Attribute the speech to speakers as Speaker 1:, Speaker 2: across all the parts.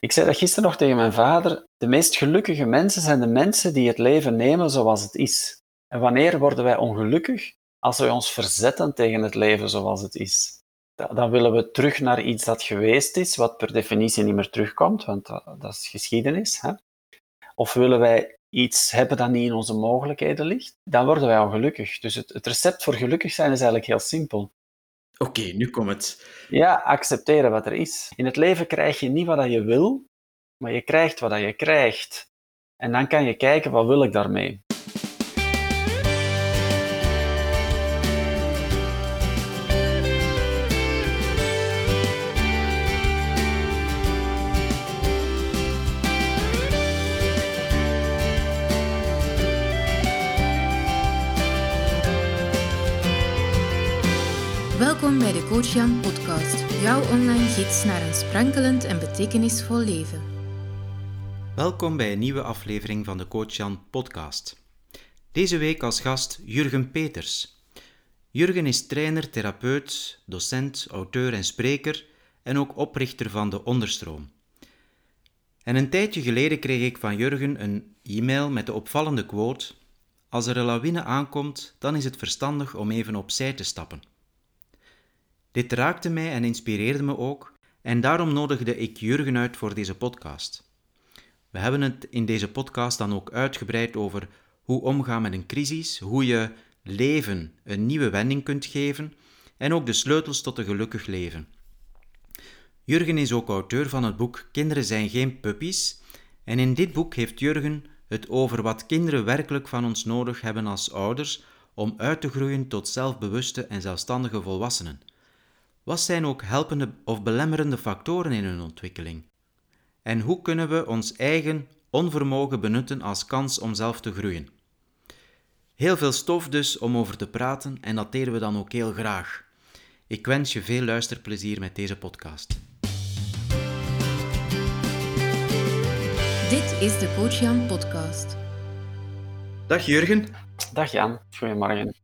Speaker 1: Ik zei dat gisteren nog tegen mijn vader. De meest gelukkige mensen zijn de mensen die het leven nemen zoals het is. En wanneer worden wij ongelukkig? Als wij ons verzetten tegen het leven zoals het is. Dan willen we terug naar iets dat geweest is, wat per definitie niet meer terugkomt, want dat is geschiedenis. Hè? Of willen wij iets hebben dat niet in onze mogelijkheden ligt? Dan worden wij ongelukkig. Dus het, het recept voor gelukkig zijn is eigenlijk heel simpel.
Speaker 2: Oké, nu komt het.
Speaker 1: Ja, accepteren wat er is. In het leven krijg je niet wat je wil, maar je krijgt wat je krijgt. En dan kan je kijken, wat wil ik daarmee?
Speaker 3: Coach Jan podcast, jouw online gids naar een sprankelend en betekenisvol leven.
Speaker 2: Welkom bij een nieuwe aflevering van de Coach Jan podcast. Deze week als gast Jurgen Peters. Jurgen is trainer, therapeut, docent, auteur en spreker en ook oprichter van de Onderstroom. En een tijdje geleden kreeg ik van Jurgen een e-mail met de opvallende quote: Als er een lawine aankomt, dan is het verstandig om even opzij te stappen. Dit raakte mij en inspireerde me ook, en daarom nodigde ik Jurgen uit voor deze podcast. We hebben het in deze podcast dan ook uitgebreid over hoe omgaan met een crisis, hoe je leven een nieuwe wending kunt geven en ook de sleutels tot een gelukkig leven. Jurgen is ook auteur van het boek Kinderen zijn geen puppies en in dit boek heeft Jurgen het over wat kinderen werkelijk van ons nodig hebben als ouders om uit te groeien tot zelfbewuste en zelfstandige volwassenen. Wat zijn ook helpende of belemmerende factoren in hun ontwikkeling? En hoe kunnen we ons eigen onvermogen benutten als kans om zelf te groeien? Heel veel stof dus om over te praten en dat deden we dan ook heel graag. Ik wens je veel luisterplezier met deze podcast.
Speaker 3: Dit is de Coach Jan podcast.
Speaker 2: Dag Jurgen.
Speaker 1: Dag Jan, goedemorgen.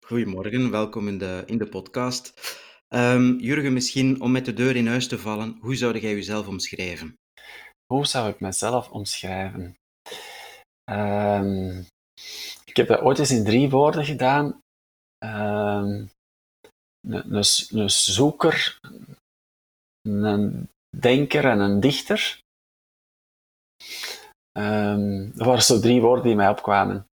Speaker 2: Goedemorgen, welkom in de, in de podcast. Um, Jurgen, misschien om met de deur in huis te vallen, hoe zou jij jezelf omschrijven?
Speaker 1: Hoe zou ik mezelf omschrijven? Um, ik heb dat ooit eens in drie woorden gedaan. Um, een, zoeker, een denker en een dichter. dat waren zo drie woorden die mij opkwamen.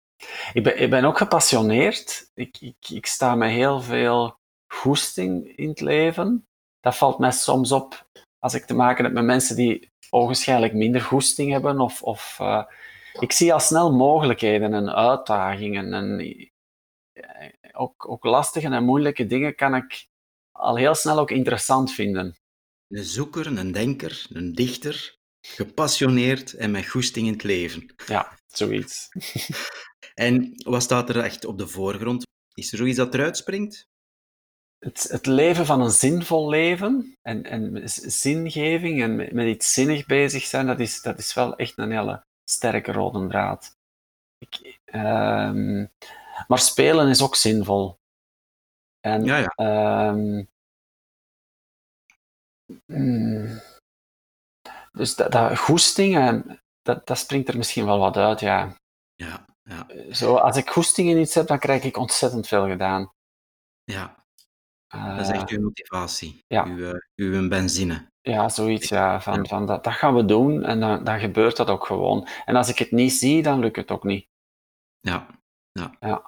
Speaker 1: Ik ben, ik ben ook gepassioneerd. Ik, ik, ik sta met heel veel goesting in het leven. Dat valt mij soms op als ik te maken heb met mensen die ogenschijnlijk minder goesting hebben. Of, of uh, ik zie al snel mogelijkheden en uitdagingen. En eh, ook, ook lastige en moeilijke dingen kan ik al heel snel ook interessant vinden.
Speaker 2: Een zoeker, een denker, een dichter, gepassioneerd en met goesting in het leven.
Speaker 1: Ja, zoiets.
Speaker 2: en wat staat er echt op de voorgrond? Is er zoiets dat eruit springt?
Speaker 1: Het, het leven van een zinvol leven en, en zingeving en met, met iets zinnig bezig zijn, dat is, dat is wel echt een hele sterke rode draad. Ik, um, maar spelen is ook zinvol. En,
Speaker 2: ja, ja. Um,
Speaker 1: dus dat, dat goesting, dat, dat springt er misschien wel wat uit, ja.
Speaker 2: Ja, ja.
Speaker 1: Zo, als ik goesting in iets heb, dan krijg ik ontzettend veel gedaan.
Speaker 2: Ja, dat is echt
Speaker 1: Uh,
Speaker 2: uw motivatie,
Speaker 1: ja,
Speaker 2: uw, eh, uw benzine.
Speaker 1: ja, zoiets, ja. Van, van dat, dat gaan we doen en dan, dan gebeurt dat ook gewoon. En als ik het niet zie, dan lukt het ook niet.
Speaker 2: ja, ja.
Speaker 1: Ja,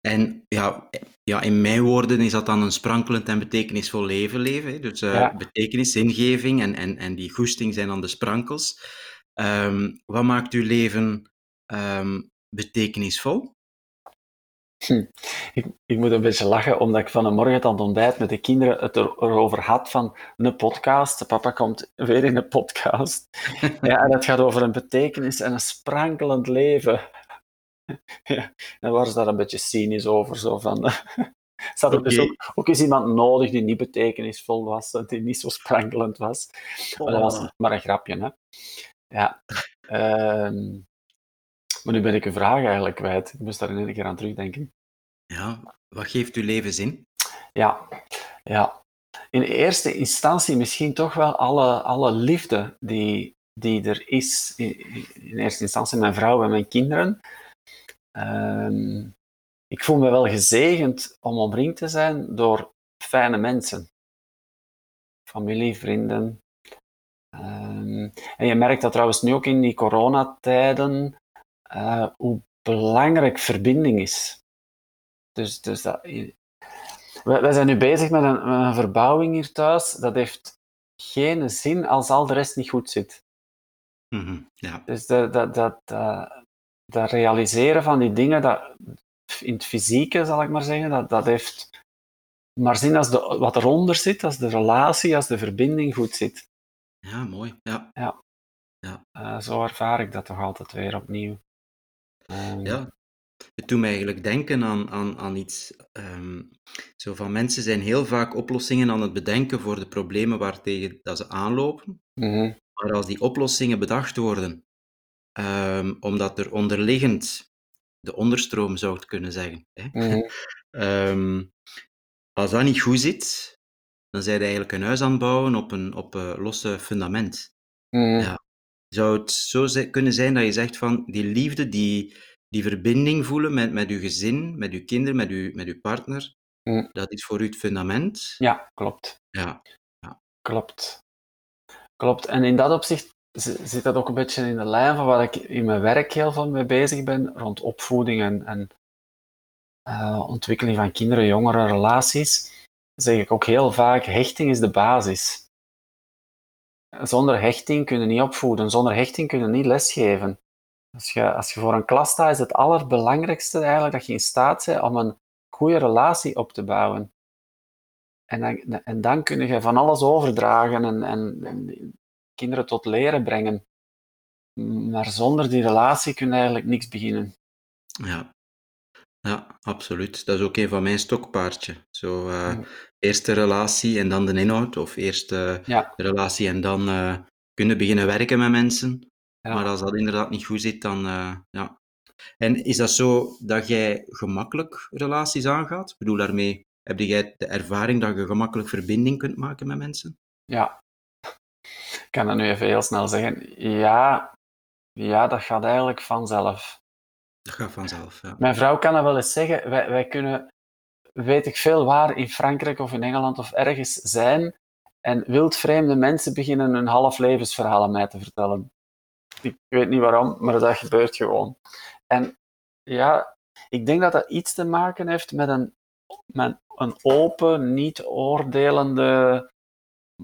Speaker 2: En ja, ja, in mijn woorden is dat dan een sprankelend en betekenisvol leven leven. Dus eh,
Speaker 1: ja.
Speaker 2: betekenis, zingeving en, en, en die goesting zijn dan de sprankels. Ehm, wat maakt uw leven ehm, betekenisvol?
Speaker 1: Hm. Ik, ik moet een beetje lachen, omdat ik vanmorgen aan het ontbijt met de kinderen het er, erover had van een podcast. Papa komt weer in een podcast. Ja, en het gaat over een betekenis en een sprankelend leven. Ja, en waren ze daar een beetje cynisch over, zo van... Zat dus ook, ook eens iemand nodig die niet betekenisvol was, die niet zo sprankelend was. Maar dat was
Speaker 2: Oh.
Speaker 1: maar een grapje, hè. Ja. Ehm, maar nu ben ik een vraag eigenlijk kwijt. Ik moest daar in één keer aan terugdenken.
Speaker 2: Ja, wat geeft uw leven zin?
Speaker 1: Ja, ja. In eerste instantie misschien toch wel alle, alle liefde die, die er is, in, in eerste instantie mijn vrouw en mijn kinderen. Ehm, ik voel me wel gezegend om omringd te zijn door fijne mensen. Familie, vrienden. Ehm, en je merkt dat trouwens nu ook in die coronatijden, uh, hoe belangrijk verbinding is. Dus, dus dat, wij, zijn nu bezig met een, een, verbouwing hier thuis. Dat heeft geen zin als al de rest niet goed zit.
Speaker 2: Mm ja.
Speaker 1: Dus dat, dat, dat, dat, realiseren van die dingen, dat, in het fysieke zal ik maar zeggen, dat, dat heeft maar zin als de, wat eronder zit, als de relatie, als de verbinding goed zit.
Speaker 2: Ja, mooi. Ja.
Speaker 1: ja.
Speaker 2: ja.
Speaker 1: Uh, zo ervaar ik dat toch altijd weer opnieuw.
Speaker 2: Um, ja, het doet me eigenlijk denken aan, aan, aan iets. Um, zo van mensen zijn heel vaak oplossingen aan het bedenken voor de problemen waartegen dat ze aanlopen.
Speaker 1: Mm
Speaker 2: Maar als die oplossingen bedacht worden, um, omdat er onderliggend de onderstroom zou het kunnen zeggen. Hè?
Speaker 1: Mm
Speaker 2: als dat niet goed zit, dan zijn je eigenlijk een huis aan het bouwen op een, op een losse fundament.
Speaker 1: Mm
Speaker 2: Ja. Zou het zo kunnen zijn dat je zegt van die liefde, die, die verbinding voelen met, met je gezin, met je kinderen, met je, met uw partner,
Speaker 1: mm.
Speaker 2: dat is voor u het fundament?
Speaker 1: Ja, klopt.
Speaker 2: Ja. ja.
Speaker 1: Klopt. Klopt. En in dat opzicht zit dat ook een beetje in de lijn van waar ik in mijn werk heel veel mee bezig ben, rond opvoeding en, en uh, ontwikkeling van kinderen, jongeren, relaties. Zeg ik ook heel vaak, hechting is de basis. Zonder hechting kun je niet opvoeden, zonder hechting kun je niet lesgeven. Als je, als je voor een klas staat, is het allerbelangrijkste eigenlijk dat je in staat bent om een goede relatie op te bouwen. En dan, en dan kun je van alles overdragen en, en, en kinderen tot leren brengen. Maar zonder die relatie kun je eigenlijk niks beginnen.
Speaker 2: Ja, ja, absoluut. Dat is ook een van mijn stokpaardje. Zo, uh, eerst de relatie en dan de inhoud, of eerst uh,
Speaker 1: Ja.
Speaker 2: de relatie en dan uh, kunnen beginnen werken met mensen.
Speaker 1: Ja.
Speaker 2: Maar als dat inderdaad niet goed zit, dan ja. En is dat zo dat jij gemakkelijk relaties aangaat? Ik bedoel daarmee, heb jij de ervaring dat je gemakkelijk verbinding kunt maken met mensen?
Speaker 1: Ja. Ik kan dat nu even heel snel zeggen. Ja, ja dat gaat eigenlijk vanzelf.
Speaker 2: Dat gaat vanzelf, ja.
Speaker 1: Mijn vrouw kan dat wel eens zeggen. Wij, wij kunnen, weet ik veel waar, in Frankrijk of in Engeland of ergens zijn en wildvreemde mensen beginnen hun half levensverhaal aan mij te vertellen. Ik weet niet waarom, maar dat gebeurt gewoon. En ja, ik denk dat dat iets te maken heeft met een, met een open, niet oordelende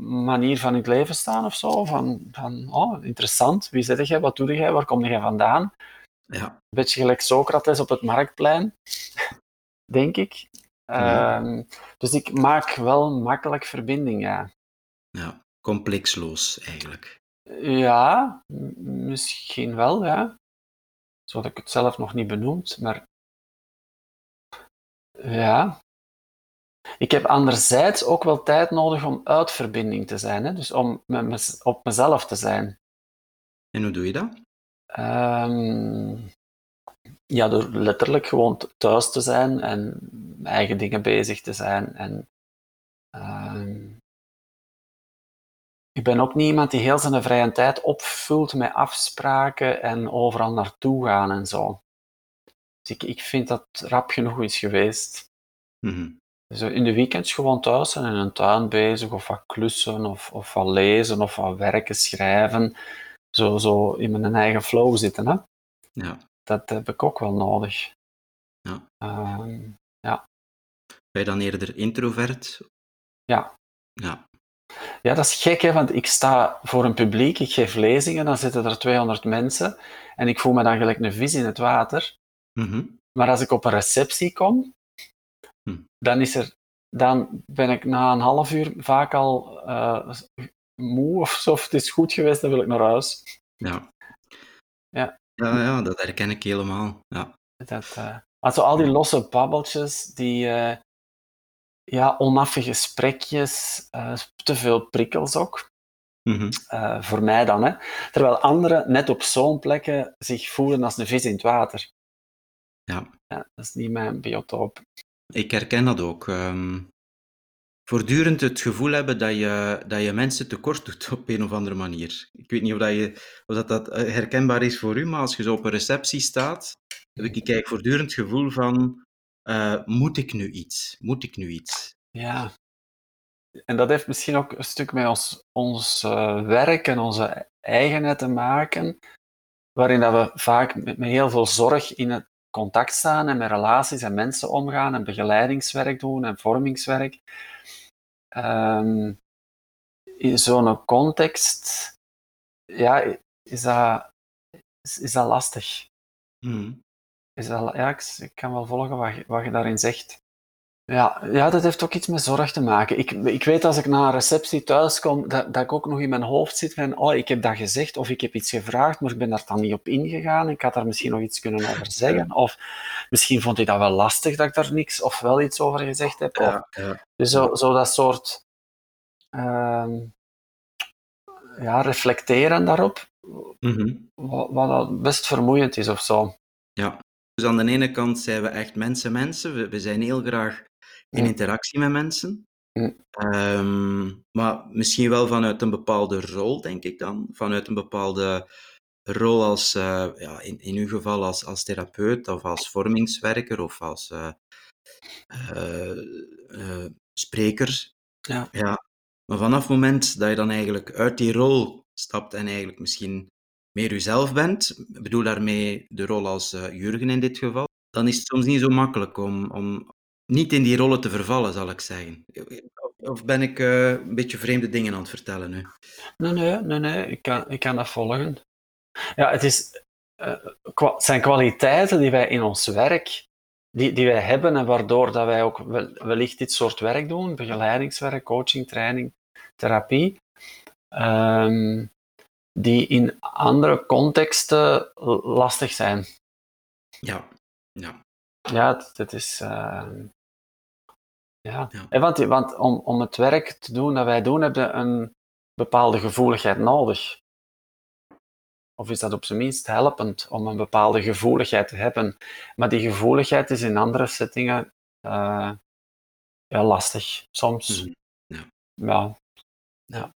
Speaker 1: manier van het leven staan of zo. Van, van oh, interessant, wie zit jij, wat doe jij, waar kom jij vandaan?
Speaker 2: Ja.
Speaker 1: Een beetje gelijk Socrates op het marktplein, denk ik.
Speaker 2: Ja.
Speaker 1: Uh, dus ik maak wel makkelijk verbinding, ja.
Speaker 2: Ja, complexloos eigenlijk.
Speaker 1: Ja, misschien wel, ja. Zo had ik het zelf nog niet benoemd, maar ja. Ik heb anderzijds ook wel tijd nodig om uit verbinding te zijn, hè? dus om op mezelf te zijn.
Speaker 2: En hoe doe je dat?
Speaker 1: Um, ja, door letterlijk gewoon thuis te zijn en eigen dingen bezig te zijn. En, um, ik ben ook niet iemand die heel zijn vrije tijd opvult met afspraken en overal naartoe gaan en zo. Dus ik, ik vind dat rap genoeg is geweest.
Speaker 2: Mm -hmm.
Speaker 1: Dus in de weekends gewoon thuis zijn in een tuin bezig, of wat klussen, of, of wat lezen, of wat werken, schrijven. Zo, zo in mijn eigen flow zitten. Hè?
Speaker 2: Ja.
Speaker 1: Dat heb ik ook wel nodig.
Speaker 2: Ja.
Speaker 1: Uh, ja.
Speaker 2: Ben je dan eerder introvert?
Speaker 1: Ja.
Speaker 2: Ja.
Speaker 1: Ja, dat is gek, hè, want ik sta voor een publiek, ik geef lezingen, dan zitten er 200 mensen en ik voel me dan gelijk een vis in het water.
Speaker 2: Mm -hmm.
Speaker 1: Maar als ik op een receptie kom,
Speaker 2: hm.
Speaker 1: dan, is er, dan ben ik na een half uur vaak al uh, moe of zo, of het is goed geweest, dan wil ik naar huis.
Speaker 2: Ja.
Speaker 1: Ja,
Speaker 2: ja, ja dat herken ik helemaal. Ja.
Speaker 1: Dat, uh, also al die losse babbeltjes, die uh, ja, onaffe gesprekjes, uh, te veel prikkels ook.
Speaker 2: Mm -hmm.
Speaker 1: voor mij dan. Hè. Terwijl anderen net op zo'n plekken zich voelen als een vis in het water.
Speaker 2: Ja.
Speaker 1: ja dat is niet mijn biotoop.
Speaker 2: Ik herken dat ook. Um, voortdurend het gevoel hebben dat je, dat je mensen tekort doet op een of andere manier. Ik weet niet of dat, je, of dat, dat eh, herkenbaar is voor u, maar als je zo op een receptie staat, heb ik kijk voortdurend het gevoel van, uh, moet ik nu iets? Moet ik nu iets?
Speaker 1: Ja. En dat heeft misschien ook een stuk met ons, ons uh, werk en onze eigenheid te maken, waarin dat we vaak met, met heel veel zorg in het contact staan en met relaties en mensen omgaan en begeleidingswerk doen en vormingswerk. Um, in zo'n context, ja, is dat, is, is dat lastig.
Speaker 2: Mm.
Speaker 1: Is dat, ja, ik, ik, kan wel volgen wat wat je daarin zegt. Ja, ja, dat heeft ook iets met zorg te maken. Ik, ik weet als ik na een receptie thuis kom, dat, dat ik ook nog in mijn hoofd zit van, oh, ik heb dat gezegd, of ik heb iets gevraagd, maar ik ben daar dan niet op ingegaan. Ik had daar misschien nog iets kunnen over zeggen. Of misschien vond hij dat wel lastig dat ik daar niks of wel iets over gezegd heb.
Speaker 2: Ja, ja.
Speaker 1: Dus zo, zo dat soort uh, ja, reflecteren daarop,
Speaker 2: mm -hmm.
Speaker 1: wat, wat best vermoeiend is of zo.
Speaker 2: Ja, dus aan de ene kant zijn we echt mensen, mensen. We, we zijn heel graag in interactie met mensen. Um, maar misschien wel vanuit een bepaalde rol, denk ik dan. Vanuit een bepaalde rol als, uh, ja, in, in uw geval als, als therapeut of als vormingswerker of als uh, uh, spreker.
Speaker 1: Ja.
Speaker 2: ja. Maar vanaf het moment dat je dan eigenlijk uit die rol stapt en eigenlijk misschien meer uzelf bent, ik bedoel daarmee de rol als Jurgen in dit geval, dan is het soms niet zo makkelijk om, om niet in die rollen te vervallen, zal ik zeggen. Of ben ik uh, een beetje vreemde dingen aan het vertellen nu?
Speaker 1: Nee, nee, nee, nee. Ik, kan, ik kan dat volgen. Ja, het is, uh, kwa zijn kwaliteiten die wij in ons werk, die, die wij hebben en waardoor dat wij ook wel, wellicht dit soort werk doen, begeleidingswerk, coaching, training, therapie, um, die in andere contexten lastig zijn.
Speaker 2: Ja, ja.
Speaker 1: Ja, dat is... Uh, ja.
Speaker 2: ja.
Speaker 1: Want, want om, om het werk te doen dat wij doen, heb je een bepaalde gevoeligheid nodig. Of is dat op zijn minst helpend om een bepaalde gevoeligheid te hebben? Maar die gevoeligheid is in andere settingen uh, ja, lastig, soms.
Speaker 2: Mm. Ja.
Speaker 1: ja.
Speaker 2: ja.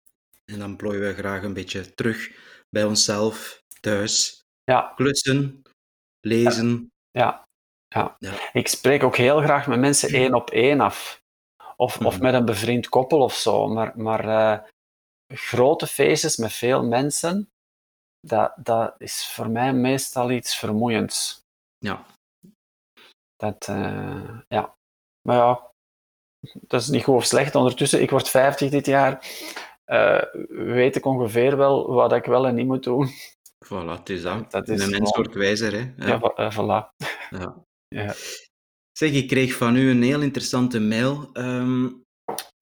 Speaker 2: En dan plooien we graag een beetje terug bij onszelf, thuis.
Speaker 1: Ja.
Speaker 2: Klussen, lezen.
Speaker 1: Ja. Ja.
Speaker 2: Ja.
Speaker 1: Ik spreek ook heel graag met mensen één op één af. Of, of
Speaker 2: Mhm.
Speaker 1: met een bevriend koppel of zo. Maar, maar uh, grote feestjes met veel mensen, dat, dat is voor mij meestal iets vermoeiends.
Speaker 2: Ja.
Speaker 1: Dat, uh, ja. Maar ja, dat is niet goed of slecht. Ondertussen, ik word 50 dit jaar. Uh, weet ik ongeveer wel wat ik wel en niet moet doen.
Speaker 2: Voilà, het is dat.
Speaker 1: dat is
Speaker 2: een mens wordt wijzer, hè?
Speaker 1: Ja, ja voilà.
Speaker 2: Ja.
Speaker 1: Ja.
Speaker 2: Zeg, ik kreeg van u een heel interessante mail um,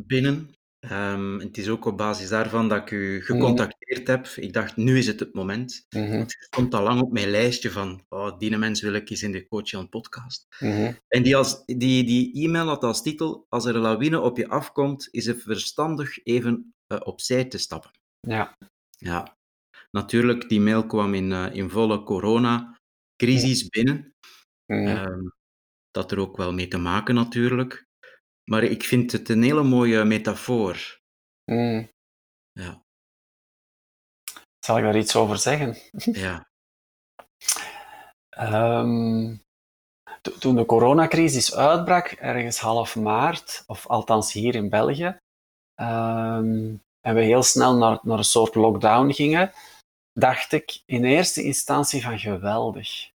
Speaker 2: binnen. Um, het is ook op basis daarvan dat ik u gecontacteerd mm. heb. Ik dacht, nu is het het moment.
Speaker 1: Mm -hmm.
Speaker 2: Want je stond al lang op mijn lijstje van, oh, die mens wil ik eens in de Coach Jan podcast.
Speaker 1: Mm -hmm.
Speaker 2: En die, als, die, die e-mail had als titel, als er een lawine op je afkomt, is het verstandig even uh, opzij te stappen.
Speaker 1: Ja.
Speaker 2: Ja. Natuurlijk, die mail kwam in, uh, in volle corona-crisis binnen.
Speaker 1: -hmm.
Speaker 2: Um, dat er ook wel mee te maken natuurlijk. Maar ik vind het een hele mooie metafoor.
Speaker 1: Mm.
Speaker 2: Ja.
Speaker 1: Zal ik daar iets over zeggen?
Speaker 2: Ja.
Speaker 1: um, toen de coronacrisis uitbrak, ergens half maart, of althans hier in België, um, en we heel snel naar, naar een soort lockdown gingen, dacht ik in eerste instantie van geweldig.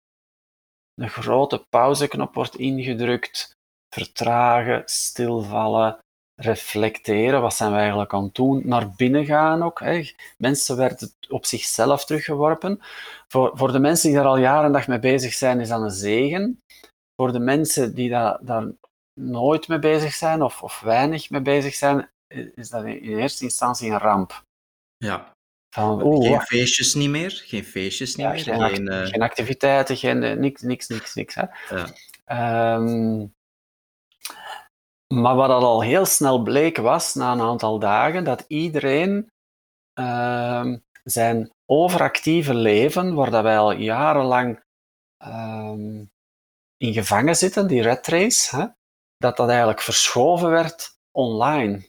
Speaker 1: Een grote pauzeknop wordt ingedrukt, vertragen, stilvallen, reflecteren. Wat zijn we eigenlijk aan het doen? Naar binnen gaan ook. Hè. Mensen werden op zichzelf teruggeworpen. Voor, voor de mensen die daar al jaren en dag mee bezig zijn, is dat een zegen. Voor de mensen die daar, daar nooit mee bezig zijn of, of weinig mee bezig zijn, is dat in eerste instantie een ramp.
Speaker 2: Ja.
Speaker 1: Van, oeh,
Speaker 2: geen feestjes niet meer, geen feestjes niet
Speaker 1: ja,
Speaker 2: meer,
Speaker 1: geen,
Speaker 2: geen, eh,
Speaker 1: geen activiteiten, geen, eh, niks, niks, niks, niks. Hè.
Speaker 2: ja.
Speaker 1: Ehm, maar wat al heel snel bleek was, na een aantal dagen, dat iedereen ehm, zijn overactieve leven, waar dat wij al jarenlang ehm, in gevangen zitten, die red race, hè, dat dat eigenlijk verschoven werd online.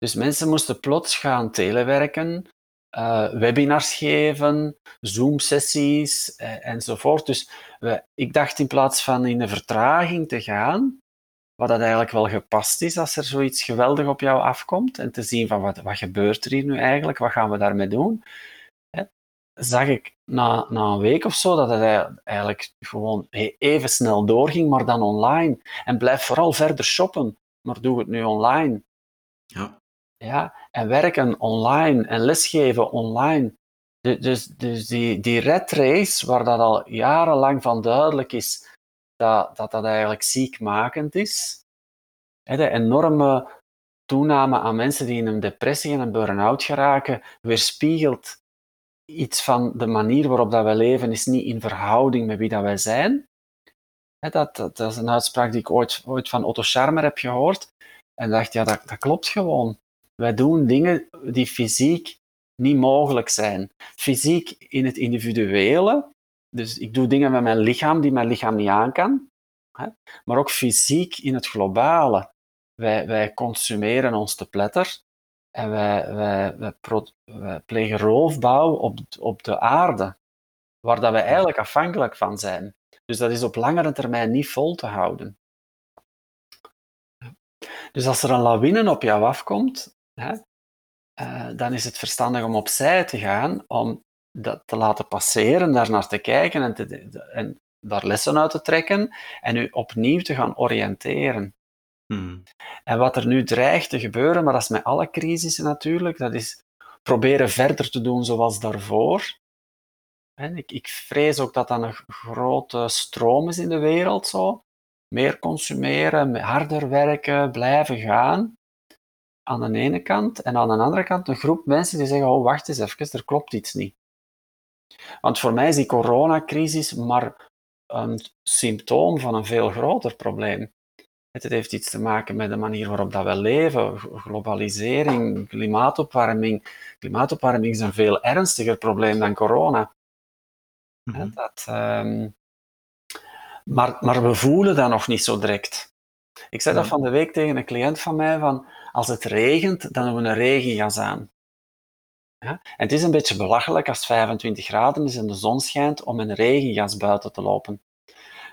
Speaker 1: Dus mensen moesten plots gaan telewerken, uh, webinars geven, Zoom-sessies uh, enzovoort. Dus ik dacht in plaats van in een vertraging te gaan, wat dat eigenlijk wel gepast is als er zoiets geweldig op jou afkomt, en te zien van wat, wat gebeurt er hier nu eigenlijk, wat gaan we daarmee doen, hè, zag ik na, na een week of zo dat het eigenlijk gewoon even snel doorging, maar dan online. En blijf vooral verder shoppen, maar doe het nu online.
Speaker 2: Ja.
Speaker 1: Ja, en werken online en lesgeven online. Dus, dus die, die red race, waar dat al jarenlang van duidelijk is dat dat, dat eigenlijk ziekmakend is, de enorme toename aan mensen die in een depressie en een burn-out geraken, weerspiegelt iets van de manier waarop dat we leven, is niet in verhouding met wie dat wij zijn. Dat, dat, dat is een uitspraak die ik ooit, ooit van Otto Scharmer heb gehoord. En dacht, ja, dat, dat klopt gewoon. Wij doen dingen die fysiek niet mogelijk zijn. Fysiek in het individuele, dus ik doe dingen met mijn lichaam die mijn lichaam niet aan kan, maar ook fysiek in het globale. Wij, wij consumeren ons te pletter en wij, wij plegen roofbouw op, op de aarde, waar dat wij eigenlijk afhankelijk van zijn. Dus dat is op langere termijn niet vol te houden. Dus als er een lawine op jou afkomt, hè, uh, dan is het verstandig om opzij te gaan, om dat te laten passeren, daar naar te kijken en, te, en daar lessen uit te trekken en u opnieuw te gaan oriënteren.
Speaker 2: Hmm.
Speaker 1: En wat er nu dreigt te gebeuren, maar dat is met alle crisissen natuurlijk, dat is proberen verder te doen zoals daarvoor. En ik, ik vrees ook dat dat een grote stroom is in de wereld zo. Meer consumeren, harder werken, blijven gaan aan de ene kant, en aan de andere kant een groep mensen die zeggen, oh wacht eens even, er klopt iets niet. Want voor mij is die coronacrisis maar een symptoom van een veel groter probleem. Het heeft iets te maken met de manier waarop dat we leven, globalisering, klimaatopwarming. Klimaatopwarming is een veel ernstiger probleem dan corona.
Speaker 2: Mhm.
Speaker 1: dat, um, maar, maar we voelen dat nog niet zo direct. Ik zei dat van de week tegen een cliënt van mij, van als het regent, dan hebben we een regenjas aan. Ja? En het is een beetje belachelijk als het 25 graden is en de zon schijnt om een regenjas buiten te lopen.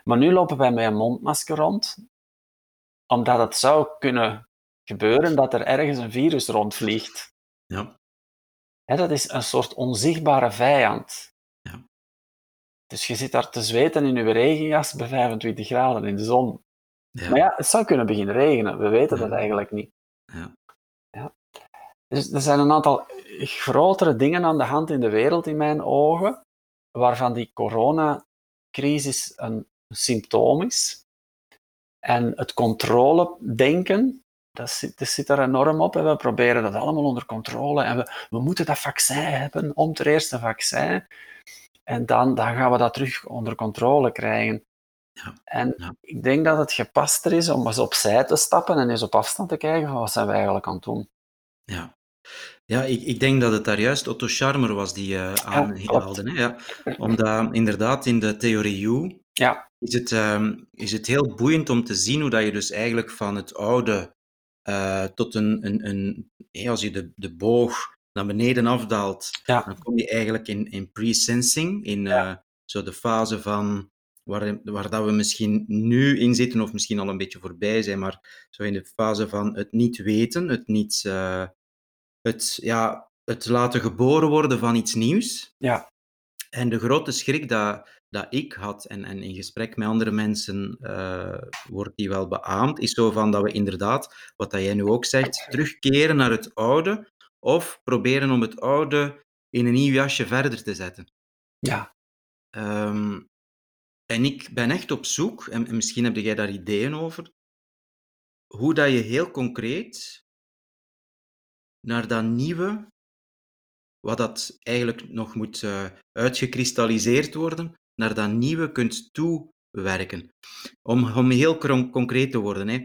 Speaker 1: Maar nu lopen wij met een mondmasker rond, omdat het zou kunnen gebeuren dat er ergens een virus rondvliegt.
Speaker 2: Ja.
Speaker 1: dat is een soort onzichtbare vijand.
Speaker 2: Ja.
Speaker 1: Dus je zit daar te zweten in je regenjas bij 25 graden in de zon.
Speaker 2: Ja.
Speaker 1: Maar ja, het zou kunnen beginnen regenen. We weten
Speaker 2: Ja.
Speaker 1: dat eigenlijk niet. Dus er zijn een aantal grotere dingen aan de hand in de wereld, in mijn ogen, waarvan die coronacrisis een symptoom is. En het controledenken, dat zit, dat zit er enorm op. En we proberen dat allemaal onder controle. En we, we moeten dat vaccin hebben, om het eerste vaccin. En dan, dan gaan we dat terug onder controle krijgen.
Speaker 2: Ja,
Speaker 1: En
Speaker 2: ja.
Speaker 1: ik denk dat het gepaster is om eens opzij te stappen en eens op afstand te kijken van wat zijn we eigenlijk aan het doen.
Speaker 2: Ja. Ja, ik, ik denk dat het daar juist Otto Scharmer was die uh, aanhaalde. Hè? Ja. Omdat inderdaad in de theorie U
Speaker 1: Ja,
Speaker 2: is het, um, is het heel boeiend om te zien hoe dat je dus eigenlijk van het oude uh, tot een, een, een hey, als je de, de boog naar beneden afdaalt,
Speaker 1: ja,
Speaker 2: dan kom je eigenlijk in, in pre-sensing, in uh, zo de fase van waar, waar dat we misschien nu in zitten, of misschien al een beetje voorbij zijn, maar zo in de fase van het niet weten, het niet, uh, het, ja, het laten geboren worden van iets nieuws.
Speaker 1: ja,
Speaker 2: En de grote schrik dat, dat ik had, en, en in gesprek met andere mensen uh, wordt die wel beaamd, is zo van dat we inderdaad, wat dat jij nu ook zegt, terugkeren naar het oude, of proberen om het oude in een nieuw jasje verder te zetten.
Speaker 1: ja.
Speaker 2: Um, en ik ben echt op zoek, en, en misschien heb jij daar ideeën over, hoe dat je heel concreet naar dat nieuwe, wat dat eigenlijk nog moet uh, uitgekristalliseerd worden, naar dat nieuwe kunt toewerken. Om, om heel concreet te worden, hè.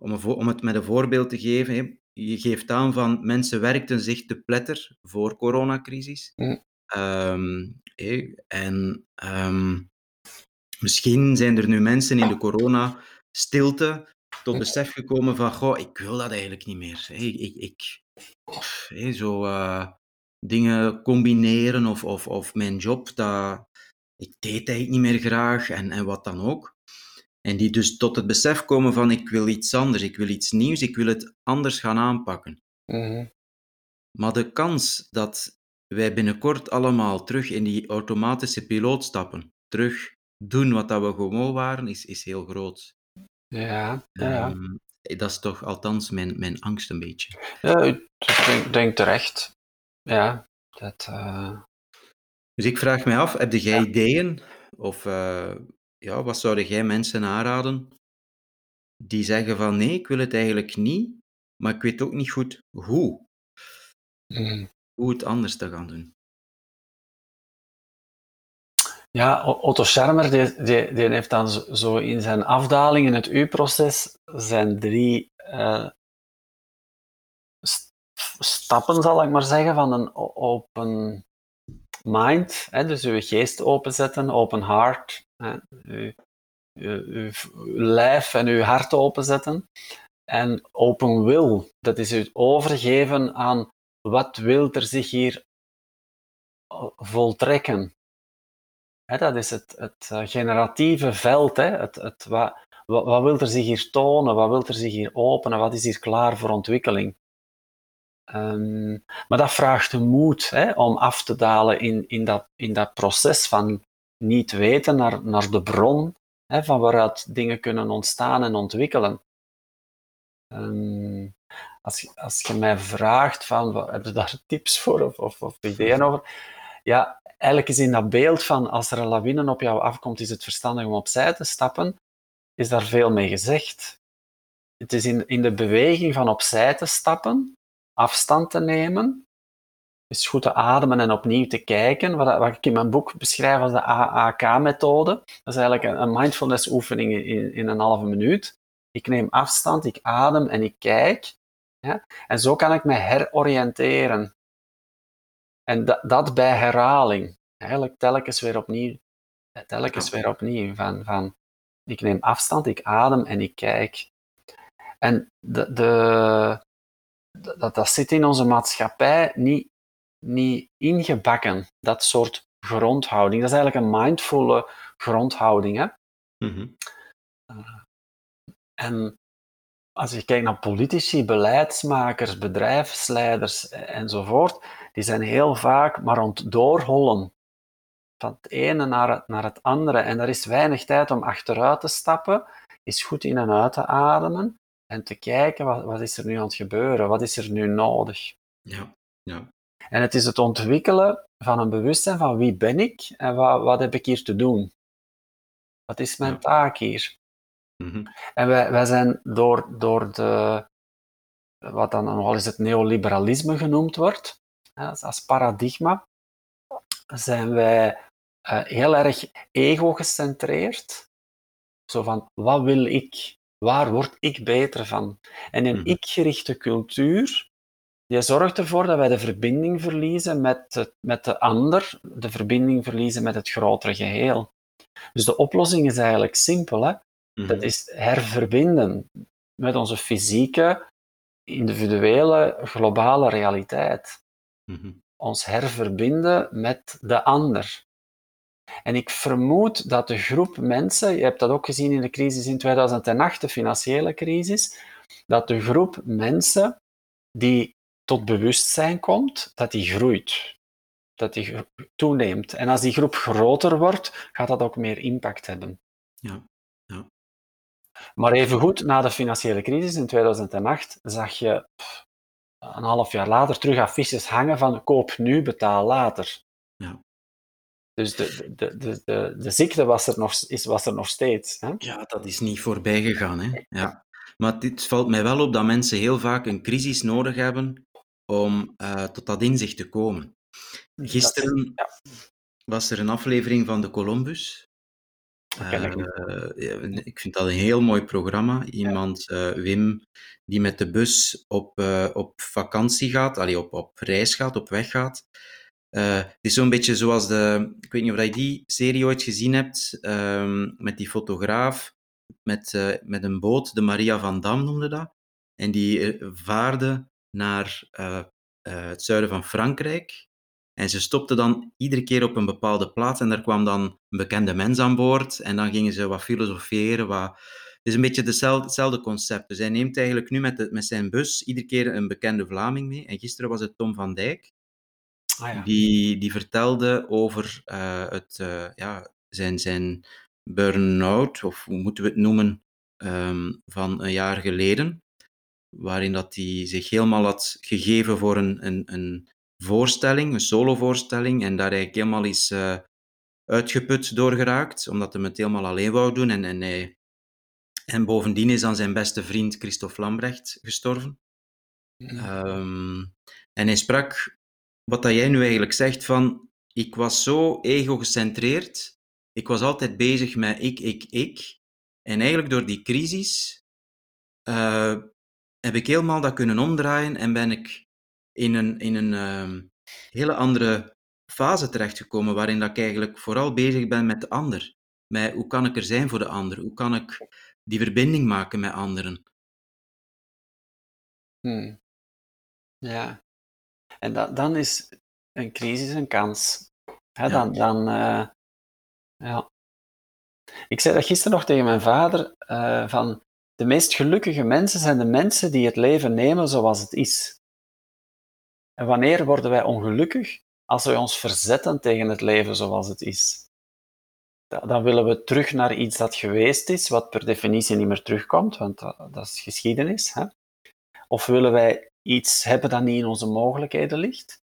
Speaker 2: Om, een, om het met een voorbeeld te geven, hè. je geeft aan van mensen werkten zich te pletter voor coronacrisis.
Speaker 1: Mm.
Speaker 2: Um. En um, Misschien zijn er nu mensen in de corona-stilte tot besef gekomen van, goh, ik wil dat eigenlijk niet meer. Ik, ik hey, zo uh, dingen combineren of, of, of mijn job, dat, ik deed eigenlijk niet meer graag en, en wat dan ook. En die dus tot het besef komen van, ik wil iets anders, ik wil iets nieuws, ik wil het anders gaan aanpakken.
Speaker 1: Mhm.
Speaker 2: Maar de kans dat wij binnenkort allemaal terug in die automatische piloot stappen, terug doen wat dat we gewoon waren, is, is heel groot.
Speaker 1: Ja, ja.
Speaker 2: Ehm, dat is toch althans mijn, mijn angst een beetje.
Speaker 1: ja ik denk, denk terecht. Ja, dat... eh,
Speaker 2: Dus ik vraag mij af, heb jij ideeën of eh, ja, wat zouden jij mensen aanraden die zeggen van nee, ik wil het eigenlijk niet, maar ik weet ook niet goed hoe,
Speaker 1: mm.
Speaker 2: hoe het anders te gaan doen.
Speaker 1: Ja, Otto Scharmer die, die, heeft dan zo- in zijn afdaling in het U-proces zijn drie eh, st- stappen, zal ik maar zeggen, van een open mind. Hè, dus uw geest openzetten, open heart, hè, uw, uw lijf en uw hart openzetten. En open will, dat is het overgeven aan wat wil er zich hier eh, voltrekken. Hè, dat is het, het eh, generatieve veld. Hè, het, het, wat, wat, wil er zich hier tonen? Wat wil er zich hier openen? Wat is hier klaar voor ontwikkeling? Ehm, maar dat vraagt de moed hè, om af te dalen in, in, dat, in dat proces van niet weten naar, naar de bron hè, van waaruit dingen kunnen ontstaan en ontwikkelen. Ehm, als, als je mij vraagt van, heb je daar tips voor of, of, of ideeën over? Ja, eigenlijk is in dat beeld van als er een lawine op jou afkomt, is het verstandig om opzij te stappen, is daar veel mee gezegd. Het is in, in de beweging van opzij te stappen, afstand te nemen, is goed te ademen en opnieuw te kijken, wat, wat ik in mijn boek beschrijf als de AAK-methode. Dat is eigenlijk een, een mindfulness-oefening in, in een halve minuut. Ik neem afstand, ik adem en ik kijk. Ja? En zo kan ik me heroriënteren. En dat, dat bij herhaling. Eigenlijk telkens weer opnieuw. Telkens weer opnieuw. Van, van, ik neem afstand, ik adem en ik kijk. En de, de, dat, dat zit in onze maatschappij niet, niet ingebakken. Dat soort grondhouding. Dat is eigenlijk een mindfulle grondhouding. Hè?
Speaker 2: Mhm.
Speaker 1: En als je kijkt naar politici, beleidsmakers, bedrijfsleiders enzovoort, die zijn heel vaak maar aan het doorhollen. Van het ene naar het, naar het andere. En er is weinig tijd om achteruit te stappen, is goed in en uit te ademen en te kijken wat, wat is er nu aan het gebeuren, wat is er nu nodig.
Speaker 2: Ja, ja.
Speaker 1: En het is het ontwikkelen van een bewustzijn van wie ben ik en wat, wat heb ik hier te doen. Wat is mijn
Speaker 2: Ja.
Speaker 1: taak hier?
Speaker 2: Mhm.
Speaker 1: En wij, wij zijn door, door de, wat dan nogal eens het neoliberalisme genoemd wordt, als, paradigma, zijn wij eh, heel erg ego-gecentreerd. Zo van, wat wil ik? Waar word ik beter van? En een
Speaker 2: Mhm.
Speaker 1: ik-gerichte cultuur, die zorgt ervoor dat wij de verbinding verliezen met, het, met de ander, de verbinding verliezen met het grotere geheel. Dus de oplossing is eigenlijk simpel. Hè?
Speaker 2: Mhm.
Speaker 1: Dat is herverbinden met onze fysieke, individuele, globale realiteit.
Speaker 2: Mhm.
Speaker 1: Ons herverbinden met de ander. En ik vermoed dat de groep mensen, je hebt dat ook gezien in de crisis in 2008, de financiële crisis, dat de groep mensen die tot bewustzijn komt, dat die groeit. Dat die toeneemt. En als die groep groter wordt, gaat dat ook meer impact hebben.
Speaker 2: Ja, ja.
Speaker 1: Maar evengoed, na de financiële crisis in 2008 zag je pff, een half jaar later terug affiches hangen van koop nu, betaal later.
Speaker 2: Ja.
Speaker 1: Dus de, de, de, de, de ziekte was er nog, is, was er nog steeds. Hè?
Speaker 2: Ja, dat is niet voorbij gegaan. Hè? Ja. Maar dit valt mij wel op dat mensen heel vaak een crisis nodig hebben om eh, tot dat inzicht te komen. Gisteren was er een aflevering van de Columbus.
Speaker 1: Ik.
Speaker 2: Eh, ik vind dat een heel mooi programma. Iemand, eh, Wim, die met de bus op, eh, op vakantie gaat, allee, op, op reis gaat, op weg gaat. Het is zo'n beetje zoals de. Ik weet niet of je die serie ooit gezien hebt, ehm, met die fotograaf met, met een boot, de Maria van Dam noemde dat. En die vaarde naar het zuiden van Frankrijk. En ze stopte dan iedere keer op een bepaalde plaats en daar kwam dan een bekende mens aan boord. En dan gingen ze wat filosoferen. Wat... Het is een beetje hetzelfde, concept. Dus hij neemt eigenlijk nu met, de, met zijn bus iedere keer een bekende Vlaming mee. En gisteren was het Tom van Dijk. Ah, ja. die, die vertelde over het, ja, zijn, zijn burn-out, of hoe moeten we het noemen, ehm, van een jaar geleden, waarin dat hij zich helemaal had gegeven voor een, een, een voorstelling, een solovoorstelling, en daar eigenlijk helemaal is uh, uitgeput door geraakt, omdat hij het helemaal alleen wou doen. En, en, hij, en bovendien is dan zijn beste vriend Christophe Lambrecht gestorven. Ehm, en hij sprak, wat dat jij nu eigenlijk zegt, van ik was zo ego-gecentreerd ik was altijd bezig met ik, ik, ik. En eigenlijk door die crisis uh, heb ik helemaal dat kunnen omdraaien en ben ik in een, in een uh, hele andere fase terechtgekomen, waarin dat ik eigenlijk vooral bezig ben met de ander. Met hoe kan ik er zijn voor de ander? Hoe kan ik die verbinding maken met anderen?
Speaker 1: Hmm. Ja. En da dan is een crisis een kans. Ja. Dan, dan, uh, ja. Ik zei dat gisteren nog tegen mijn vader, uh, van de meest gelukkige mensen zijn de mensen die het leven nemen zoals het is. En wanneer worden wij ongelukkig? Als wij ons verzetten tegen het leven zoals het is. Dan willen we terug naar iets dat geweest is, wat per definitie niet meer terugkomt, want dat, is geschiedenis. Hè? Of willen wij iets hebben dat niet in onze mogelijkheden ligt?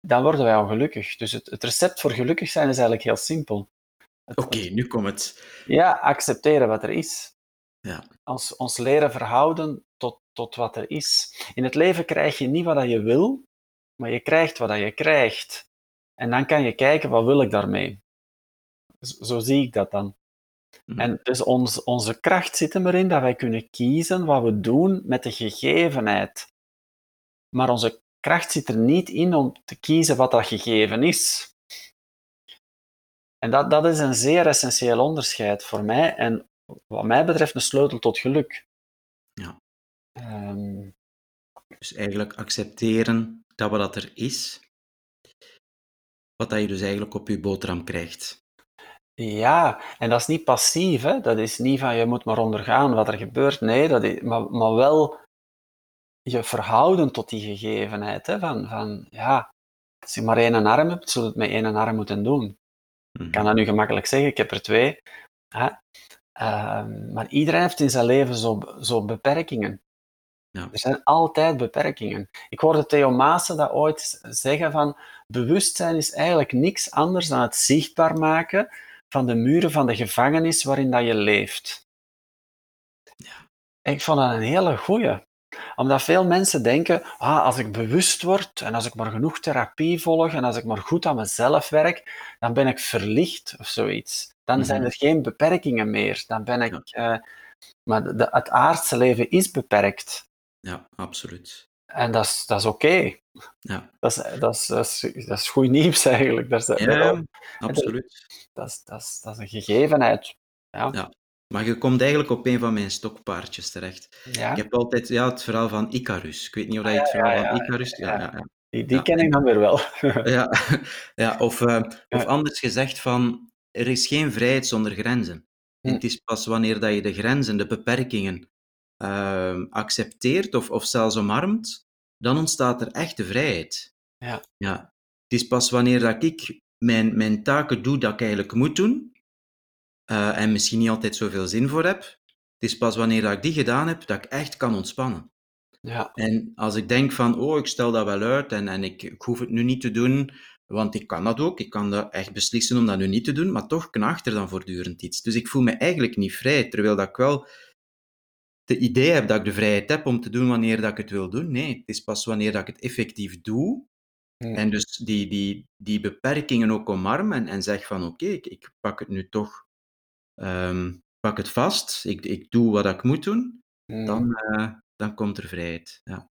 Speaker 1: dan worden wij ongelukkig. Dus het, het recept voor gelukkig zijn is eigenlijk heel simpel.
Speaker 2: Oké, nu komt het.
Speaker 1: Ja, accepteren wat er is.
Speaker 2: Ja.
Speaker 1: Ons, ons leren verhouden tot, wat er is. In het leven krijg je niet wat je wil, maar je krijgt wat je krijgt. En dan kan je kijken, wat wil ik daarmee? Zo, zie ik dat dan. Mhm. En dus ons, onze kracht zit erin dat wij kunnen kiezen wat we doen met de gegevenheid. Maar onze kracht zit er niet in om te kiezen wat dat gegeven is. En dat, dat is een zeer essentieel onderscheid voor mij en wat mij betreft een sleutel tot geluk.
Speaker 2: Um, dus eigenlijk accepteren dat wat er is, wat dat je dus eigenlijk op je boterham krijgt.
Speaker 1: Ja, en dat is niet passief, hè? dat is niet van je moet maar ondergaan wat er gebeurt, nee, dat is, maar, maar wel je verhouden tot die gegevenheid. Hè? Van, van, ja, als je maar één arm hebt, zul je het met één arm moeten doen. Ik kan mhm. dat nu gemakkelijk zeggen, ik heb er twee. Hè? Uh, maar iedereen heeft in zijn leven zo, zo beperkingen. Ja. Er zijn altijd beperkingen. Ik hoorde Theo Maassen dat ooit zeggen van bewustzijn is eigenlijk niks anders dan het zichtbaar maken van de muren van de gevangenis waarin dat je leeft. Ja. Ik vond dat een hele goeie omdat veel mensen denken, ah, als ik bewust word en als ik maar genoeg therapie volg en als ik maar goed aan mezelf werk, dan ben ik verlicht of zoiets. Dan mhm. zijn er geen beperkingen meer. Dan ben ik... Uh, maar de, het aardse leven is beperkt.
Speaker 2: Ja, absoluut.
Speaker 1: En dat is, dat is oké. Ja. Dat, is, dat, is, dat, is, dat is goed nieuws eigenlijk. Dat is,
Speaker 2: ja, absoluut.
Speaker 1: Dat is, dat, is, dat is een gegevenheid. Ja.
Speaker 2: ja. Maar je komt eigenlijk op een van mijn stokpaardjes terecht. Ja? Ik heb altijd ja, het verhaal van Icarus. Ik weet niet of je het verhaal van Icarus... Ja, ja,
Speaker 1: Die, die ken ik dan weer wel.
Speaker 2: ja, ja, of, uh, of anders gezegd van, er is geen vrijheid zonder grenzen. Hm. Het is pas wanneer dat je de grenzen, de beperkingen uh, accepteert of, of zelfs omarmt, dan ontstaat er echte vrijheid.
Speaker 1: Ja.
Speaker 2: Ja. Het is pas wanneer dat ik mijn, mijn taken doe dat ik eigenlijk moet doen, uh, en misschien niet altijd zoveel zin voor heb. Het is pas wanneer dat ik die gedaan heb, dat ik echt kan ontspannen.
Speaker 1: Ja.
Speaker 2: En als ik denk van, oh, ik stel dat wel uit en, en ik, ik hoef het nu niet te doen, want ik kan dat ook, ik kan dat echt beslissen om dat nu niet te doen, maar toch knaagt er dan voortdurend iets. Dus ik voel me eigenlijk niet vrij, terwijl dat ik wel de idee heb dat ik de vrijheid heb om te doen wanneer dat ik het wil doen. Nee, het is pas wanneer dat ik het effectief doe, hmm. en dus die, die, die beperkingen ook omarm en, en zeg van oké, ik, ik pak het nu toch um, pak het vast, ik, ik doe wat ik moet doen, mm. dan, uh, dan komt er vrijheid. Ja.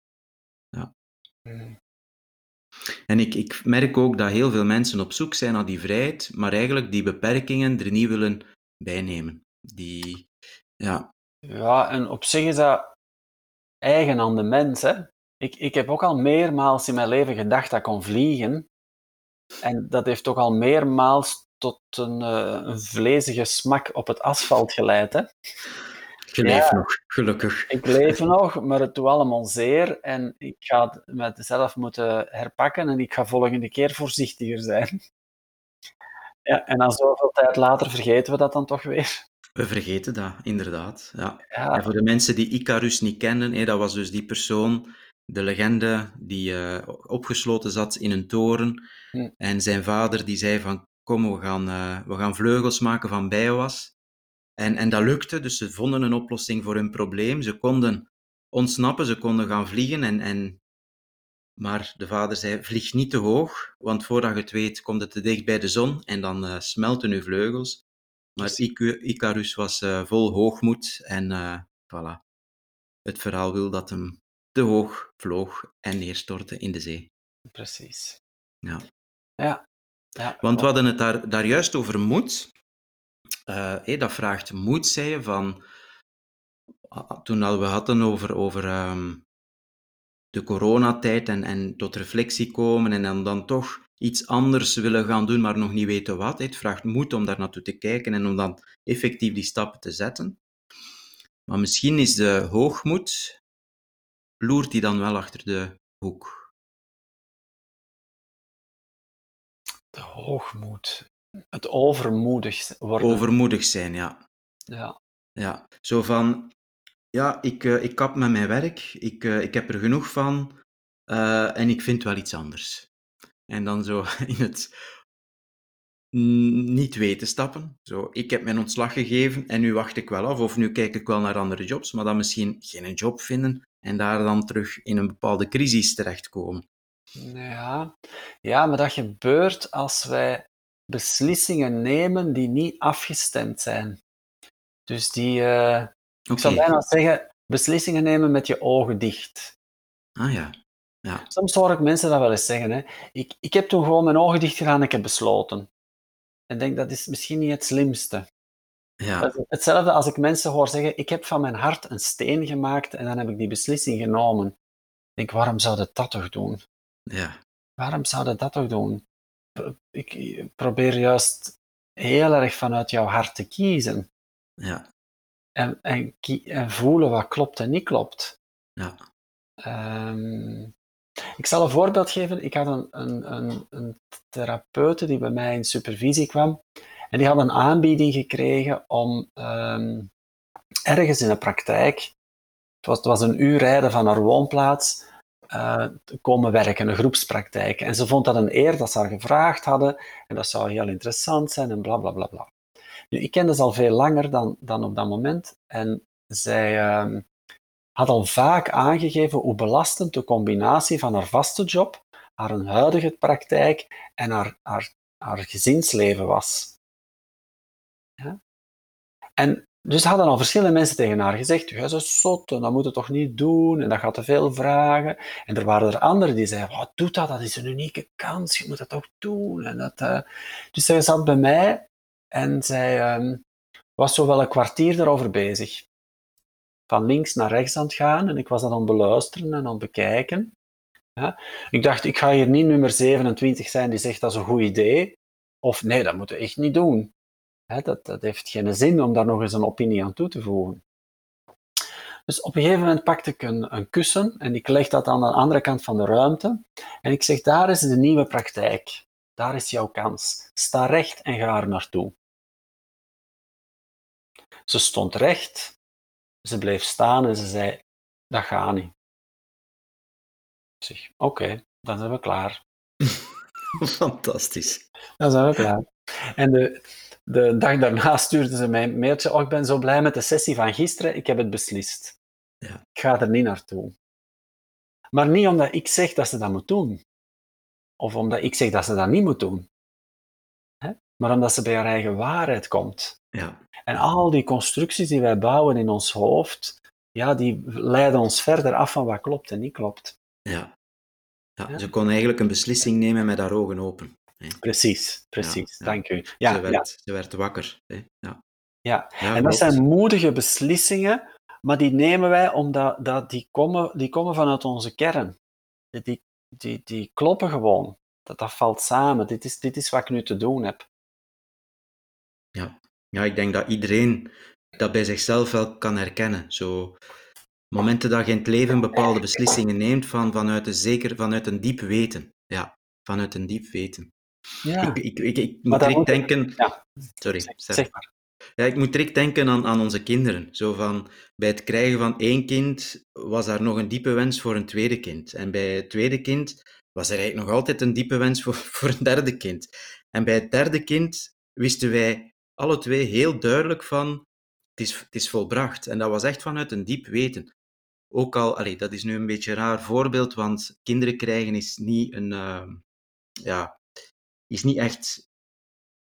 Speaker 2: Ja. Mm. En ik, ik merk ook dat heel veel mensen op zoek zijn naar die vrijheid, maar eigenlijk die beperkingen er niet willen bijnemen. Die, Ja.
Speaker 1: Ja, en op zich is dat eigen aan de mens. Hè? Ik, ik heb ook al meermaals in mijn leven gedacht dat ik kon vliegen. En dat heeft toch al meermaals tot een, uh, een vlezige smak op het asfalt geleid. Hè?
Speaker 2: Je leeft nog, gelukkig.
Speaker 1: Ik leef nog, maar het doet allemaal zeer. En ik ga het mezelf moeten herpakken en ik ga volgende keer voorzichtiger zijn. Ja, en dan zoveel tijd later vergeten we dat dan toch weer.
Speaker 2: We vergeten dat, inderdaad. Ja. ja. En voor de mensen die Icarus niet kennen, hé, dat was dus die persoon, de legende, die uh, opgesloten zat in een toren. Hm. En zijn vader die zei van, kom, we gaan, uh, we gaan vleugels maken van bijenwas. En, en dat lukte, dus ze vonden een oplossing voor hun probleem. Ze konden ontsnappen, ze konden gaan vliegen. En, en... Maar de vader zei, vlieg niet te hoog, want voordat je het weet, komt het te dicht bij de zon en dan uh, smelten uw vleugels. Maar Icarus was uh, vol hoogmoed en uh, voilà. Het verhaal wil dat hem te hoog vloog en neerstortte in de zee.
Speaker 1: Precies.
Speaker 2: Ja.
Speaker 1: Ja. ja.
Speaker 2: Want we hadden het daar, daar juist over moed. Uh, hey, dat vraagt moed, zei je, van... Toen we hadden over, over um, de coronatijd en, en tot reflectie komen en dan, dan toch iets anders willen gaan doen, maar nog niet weten wat. Het vraagt moed om daar naartoe te kijken en om dan effectief die stappen te zetten. Maar misschien is de hoogmoed, loert die dan wel achter de hoek.
Speaker 1: De hoogmoed. Het overmoedig worden.
Speaker 2: Overmoedig zijn, ja.
Speaker 1: Ja.
Speaker 2: Ja, zo van, ja, ik, uh, ik kap met mijn werk, ik, uh, ik heb er genoeg van uh, en ik vind wel iets anders. En dan zo in het niet weten stappen. Zo, ik heb mijn ontslag gegeven en nu wacht ik wel af, of nu kijk ik wel naar andere jobs, maar dan misschien geen job vinden en daar dan terug in een bepaalde crisis terechtkomen.
Speaker 1: Ja, ja maar dat gebeurt als wij beslissingen nemen die niet afgestemd zijn. Dus die, uh, okay. ik zou bijna zeggen, beslissingen nemen met je ogen dicht.
Speaker 2: Ah ja. Ja.
Speaker 1: Soms hoor ik mensen dat wel eens zeggen. Hè. Ik, ik heb toen gewoon mijn ogen dicht gedaan en ik heb besloten. En denk dat is misschien niet het slimste.
Speaker 2: Ja.
Speaker 1: Hetzelfde als ik mensen hoor zeggen: Ik heb van mijn hart een steen gemaakt en dan heb ik die beslissing genomen. Ik denk, waarom zou dat dat toch doen?
Speaker 2: Ja.
Speaker 1: Waarom zou dat dat toch doen? Ik probeer juist heel erg vanuit jouw hart te kiezen.
Speaker 2: Ja.
Speaker 1: En, en, en voelen wat klopt en niet klopt.
Speaker 2: Ja.
Speaker 1: Um, ik zal een voorbeeld geven. Ik had een, een, een, een therapeute die bij mij in supervisie kwam. En die had een aanbieding gekregen om um, ergens in de praktijk, het was, het was een uur rijden van haar woonplaats, uh, te komen werken, een groepspraktijk. En ze vond dat een eer dat ze haar gevraagd hadden. En dat zou heel interessant zijn en bla bla bla bla. Nu, ik kende ze al veel langer dan, dan op dat moment. En zij, um, had al vaak aangegeven hoe belastend de combinatie van haar vaste job, haar huidige praktijk en haar, haar, gezinsleven was. Ja? En dus hadden al verschillende mensen tegen haar gezegd: Jij bent zot, dat moet je toch niet doen, en dat gaat te veel vragen. En er waren er anderen die zeiden: Wat doet dat? Dat is een unieke kans, je moet dat toch doen. En dat, uh... Dus zij zat bij mij en zij um, was zo wel een kwartier erover bezig van links naar rechts aan het gaan en ik was dat aan het beluisteren en aan het bekijken. Ja. Ik dacht, ik ga hier niet nummer 27 zijn die zegt dat is een goed idee. Of nee, dat moeten we echt niet doen. dat, dat heeft geen zin om daar nog eens een opinie aan toe te voegen. Dus op een gegeven moment pakte ik een, een, kussen en ik leg dat aan de andere kant van de ruimte. En ik zeg, daar is de nieuwe praktijk. Daar is jouw kans. Sta recht en ga er naartoe. Ze stond recht ze bleef staan en ze zei, dat gaat niet. Ik zeg, oké, dan zijn we klaar.
Speaker 2: Fantastisch.
Speaker 1: Dan zijn we klaar. En de, de dag daarna stuurde ze mij een mailtje, oh, ik ben zo blij met de sessie van gisteren, ik heb het beslist.
Speaker 2: Ja.
Speaker 1: Ik ga er niet naartoe. Maar niet omdat ik zeg dat ze dat moet doen. Of omdat ik zeg dat ze dat niet moet doen. Maar omdat ze bij haar eigen waarheid komt.
Speaker 2: Ja.
Speaker 1: En al die constructies die wij bouwen in ons hoofd, ja, die leiden ons verder af van wat klopt en niet klopt.
Speaker 2: Ja. ja, Ze kon eigenlijk een beslissing nemen met haar ogen open. Hè.
Speaker 1: Precies, precies. Ja, Dank u. Ja,
Speaker 2: ze, werd, ze werd wakker. Hè. Ja.
Speaker 1: Ja,
Speaker 2: Ja,
Speaker 1: en dat
Speaker 2: klopt.
Speaker 1: zijn moedige beslissingen, maar die nemen wij omdat dat die, komen, die komen vanuit onze kern. Die, die, die kloppen gewoon. Dat, dat valt samen. Dit is, dit is wat ik nu te doen heb.
Speaker 2: Ja, ik denk dat iedereen dat bij zichzelf wel kan herkennen. Zo momenten dat je in het leven bepaalde beslissingen neemt van, vanuit, een zeker, vanuit een diep weten. Ja, vanuit een diep weten.
Speaker 1: Ja,
Speaker 2: Ik, ik, ik, ik moet direct denken...
Speaker 1: ja.
Speaker 2: Sorry,
Speaker 1: zeg maar.
Speaker 2: Ja, ik moet direct denken aan, aan onze kinderen. Zo van, bij het krijgen van één kind was daar nog een diepe wens voor een tweede kind. En bij het tweede kind was er eigenlijk nog altijd een diepe wens voor, voor een derde kind. En bij het derde kind wisten wij alle twee heel duidelijk van, het is, het is volbracht. En dat was echt vanuit een diep weten. Ook al, allee, dat is nu een beetje een raar voorbeeld, want kinderen krijgen is niet een, eh, ja, is niet echt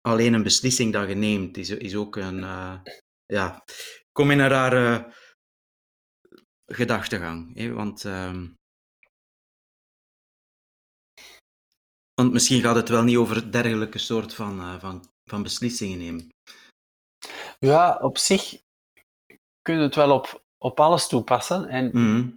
Speaker 2: alleen een beslissing dat je neemt, is, is ook een, eh, ja, kom in een rare gedachtegang, want, ehm, want misschien gaat het wel niet over dergelijke soort van, eh, van, van beslissingen nemen.
Speaker 1: Ja, op zich kunnen we het wel op, op alles toepassen. En
Speaker 2: Mhm.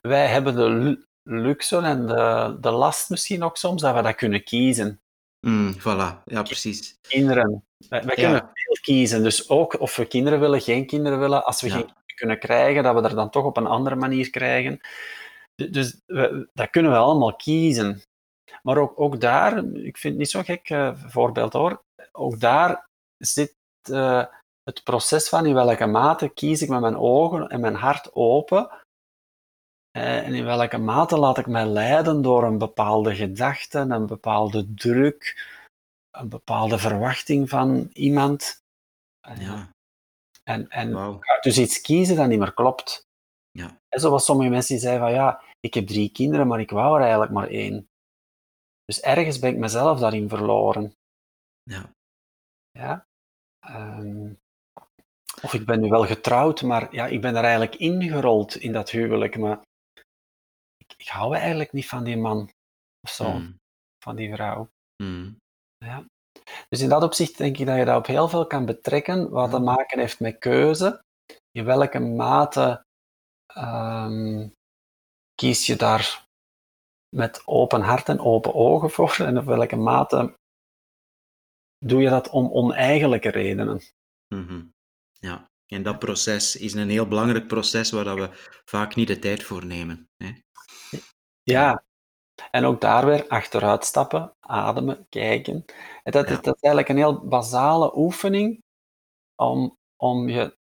Speaker 1: wij hebben de lu- luxe en de, de last misschien ook soms dat we dat kunnen kiezen.
Speaker 2: Mm, voilà, ja, precies.
Speaker 1: Kinderen. Wij, wij
Speaker 2: Ja.
Speaker 1: kunnen veel kiezen. Dus ook of we kinderen willen, geen kinderen willen. Als we
Speaker 2: Ja.
Speaker 1: geen kinderen kunnen krijgen, dat we er dan toch op een andere manier krijgen. Du- Dus we, dat kunnen we allemaal kiezen. Maar ook, ook daar, ik vind het niet zo'n gek eh, voorbeeld hoor, ook daar zit eh, het proces van in welke mate kies ik met mijn ogen en mijn hart open eh, en in welke mate laat ik mij leiden door een bepaalde gedachte, een bepaalde druk, een bepaalde verwachting van iemand. Eh,
Speaker 2: Ja,
Speaker 1: En, en dus iets kiezen dat niet meer klopt.
Speaker 2: Ja.
Speaker 1: En zoals sommige mensen die zeiden van ja, ik heb drie kinderen, maar ik wou er eigenlijk maar één. Dus ergens ben ik mezelf daarin verloren.
Speaker 2: Ja,
Speaker 1: Ja? Ehm, of ik ben nu wel getrouwd, maar ja, ik ben er eigenlijk ingerold in dat huwelijk. Maar ik, ik hou eigenlijk niet van die man of zo,
Speaker 2: mm,
Speaker 1: van die vrouw.
Speaker 2: mm,
Speaker 1: Ja. Dus in dat opzicht denk ik dat je dat op heel veel kan betrekken, wat te maken heeft met keuze. In welke mate ehm, kies je daar met open hart en open ogen voor? En op welke mate doe je dat om oneigenlijke redenen?
Speaker 2: mhm. Ja, en dat proces is een heel belangrijk proces waar dat we vaak niet de tijd voor nemen. Hè?
Speaker 1: Ja, en ook daar weer achteruit stappen, ademen, kijken. En dat, is,
Speaker 2: Ja.
Speaker 1: dat is eigenlijk een heel basale oefening om, om je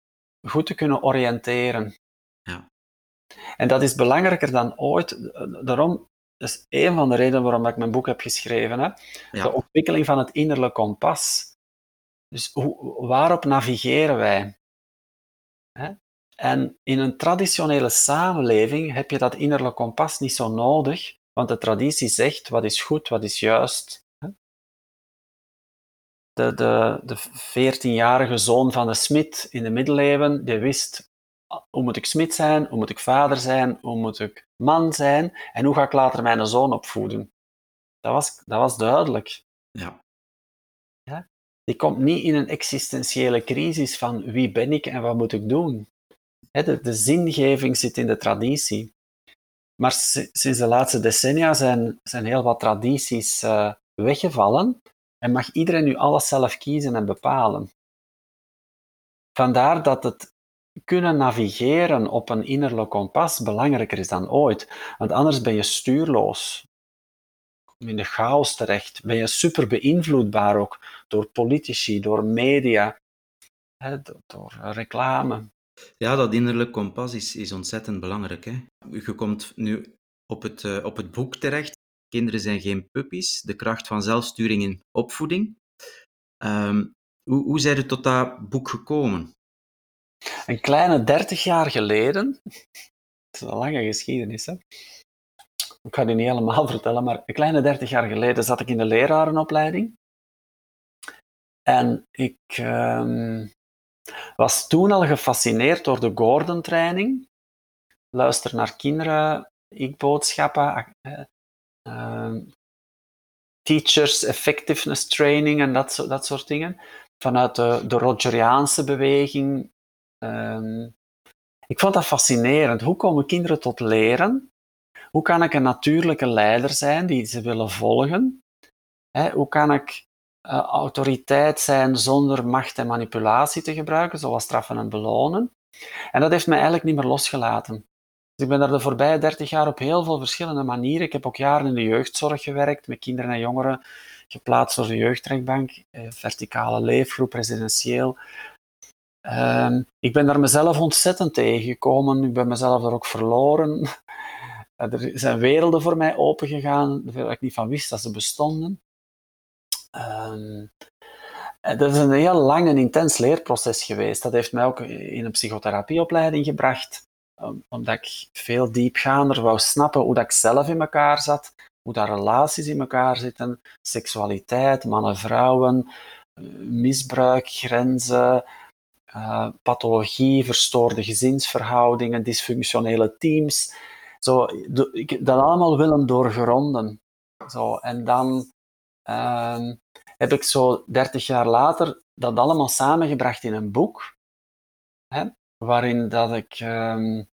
Speaker 1: goed te kunnen oriënteren.
Speaker 2: Ja.
Speaker 1: En dat is belangrijker dan ooit. Daarom dat is een van de redenen waarom ik mijn boek heb geschreven. Hè? De ontwikkeling van het innerlijk kompas. Dus hoe, waarop navigeren wij? Hè? En in een traditionele samenleving heb je dat innerlijk kompas niet zo nodig, want de traditie zegt wat is goed, wat is juist. hè. De, de, de 14-jarige zoon van de smid in de middeleeuwen, die wist hoe moet ik smid zijn, hoe moet ik vader zijn, hoe moet ik man zijn en hoe ga ik later mijn zoon opvoeden. Dat was, dat was duidelijk.
Speaker 2: ja,
Speaker 1: Die komt niet in een existentiële crisis van wie ben ik en wat moet ik doen. De, de zingeving zit in de traditie. Maar si- sinds de laatste decennia zijn, zijn heel wat tradities eh, weggevallen en mag iedereen nu alles zelf kiezen en bepalen. Vandaar dat het kunnen navigeren op een innerlijk kompas belangrijker is dan ooit. Want anders ben je stuurloos. Kom in de chaos terecht. Ben je super beïnvloedbaar ook door politici, door media, hè, door, reclame.
Speaker 2: ja, dat innerlijk kompas is, is ontzettend belangrijk. Hè? Je komt nu op het, eh, op het boek terecht. Kinderen zijn geen puppies. De kracht van zelfsturing in opvoeding. Ehm, hoe, hoe zijn je tot dat boek gekomen?
Speaker 1: Een kleine dertig jaar geleden, het is een lange geschiedenis, hè? ik ga die niet helemaal vertellen, maar een kleine dertig jaar geleden zat ik in de lerarenopleiding. En ik ehm, was toen al gefascineerd door de Gordon-training. Luister naar kinderen, ik-boodschappen, eh, ehm, teachers effectiveness training en dat, dat soort dingen. vanuit de, de Rogeriaanse beweging. Ehm, ik vond dat fascinerend. Hoe komen kinderen tot leren? Hoe kan ik een natuurlijke leider zijn die ze willen volgen? hoe kan ik uh, autoriteit zijn zonder macht en manipulatie te gebruiken, zoals straffen en belonen? En dat heeft mij eigenlijk niet meer losgelaten. Dus ik ben daar de voorbije dertig jaar op heel veel verschillende manieren. Ik heb ook jaren in de jeugdzorg gewerkt, met kinderen en jongeren, geplaatst door de jeugdrechtbank, eh, verticale leefgroep, residentieel. Ehm, ik ben daar mezelf ontzettend tegengekomen. Ik ben mezelf daar ook verloren. er zijn werelden voor mij opengegaan, waar ik niet van wist dat ze bestonden. Um, dat is een heel lang en intens leerproces geweest. Dat heeft mij ook in een psychotherapieopleiding gebracht, omdat ik veel diepgaander wou snappen hoe dat ik zelf in elkaar zat, hoe dat relaties in elkaar zitten, seksualiteit, mannen, vrouwen, misbruik, grenzen, uh, pathologie, verstoorde gezinsverhoudingen, dysfunctionele teams. Zo, dat allemaal willen doorgronden. Zo, en dan uh, heb ik zo 30 jaar later dat allemaal samengebracht in een boek, hè, waarin dat ik um,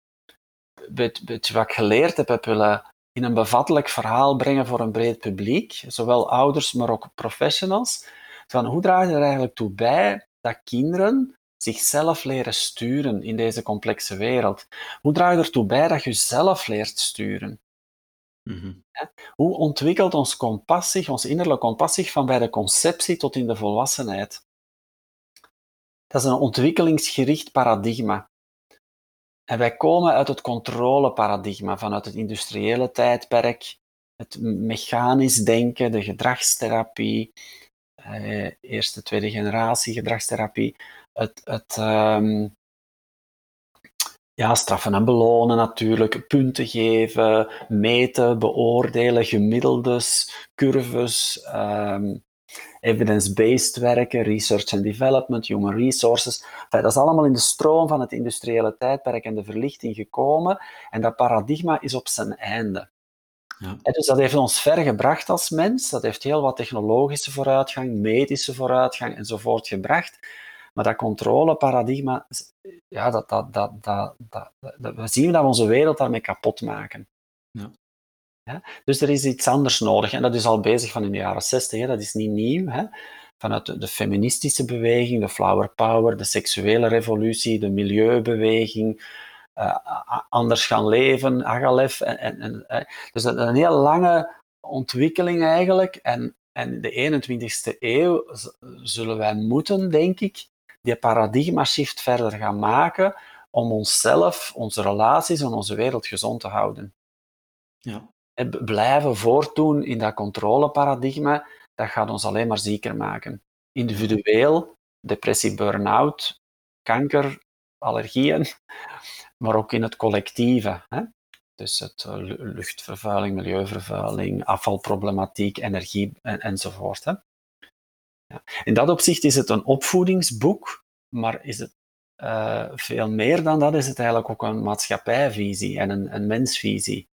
Speaker 1: wat ik geleerd heb, heb willen in een bevattelijk verhaal brengen voor een breed publiek, zowel ouders, maar ook professionals. Van hoe draag je er eigenlijk toe bij dat kinderen zichzelf leren sturen in deze complexe wereld? Hoe draag je ertoe bij dat je zelf leert sturen? Mhm. Hoe ontwikkelt ons compassie, ons innerlijke compassie, van bij de conceptie tot in de volwassenheid? Dat is een ontwikkelingsgericht paradigma. En wij komen uit het controleparadigma, vanuit het industriële tijdperk, het mechanisch denken, de gedragstherapie, eh, eerste, tweede generatie gedragstherapie, het, het um, ja, straffen en belonen natuurlijk, punten geven, meten, beoordelen, gemiddeldes, curves, um, evidence-based werken, research and development, human resources. dat is allemaal in de stroom van het industriële tijdperk en de verlichting gekomen en dat paradigma is op zijn einde. Ja. dus dat heeft ons ver gebracht als mens, dat heeft heel wat technologische vooruitgang, medische vooruitgang enzovoort gebracht. Maar dat controleparadigma, ja, dat, dat, dat, dat, dat, we zien dat we onze wereld daarmee kapot maken. Ja. Ja? Dus er is iets anders nodig. En dat is al bezig van in de jaren 60, hè? dat is niet nieuw. Hè? Vanuit de, de, feministische beweging, de flower power, de seksuele revolutie, de milieubeweging, uh, anders gaan leven, Agalef. En, en, en, dus dat is een heel lange ontwikkeling eigenlijk. En, en de 21ste eeuw zullen wij moeten, denk ik, die paradigma shift verder gaan maken om onszelf, onze relaties en onze wereld gezond te houden. Ja. Blijven voortdoen in dat controleparadigma, dat gaat ons alleen maar zieker maken. Individueel, depressie, burn-out, kanker, allergieën, maar ook in het collectieve. Hè? Dus het eh, luchtvervuiling, milieuvervuiling, afvalproblematiek, energie en, enzovoort. Hè? Ja. In dat opzicht is het een opvoedingsboek, maar is het uh, veel meer dan dat, is het eigenlijk ook een maatschappijvisie en een, een mensvisie.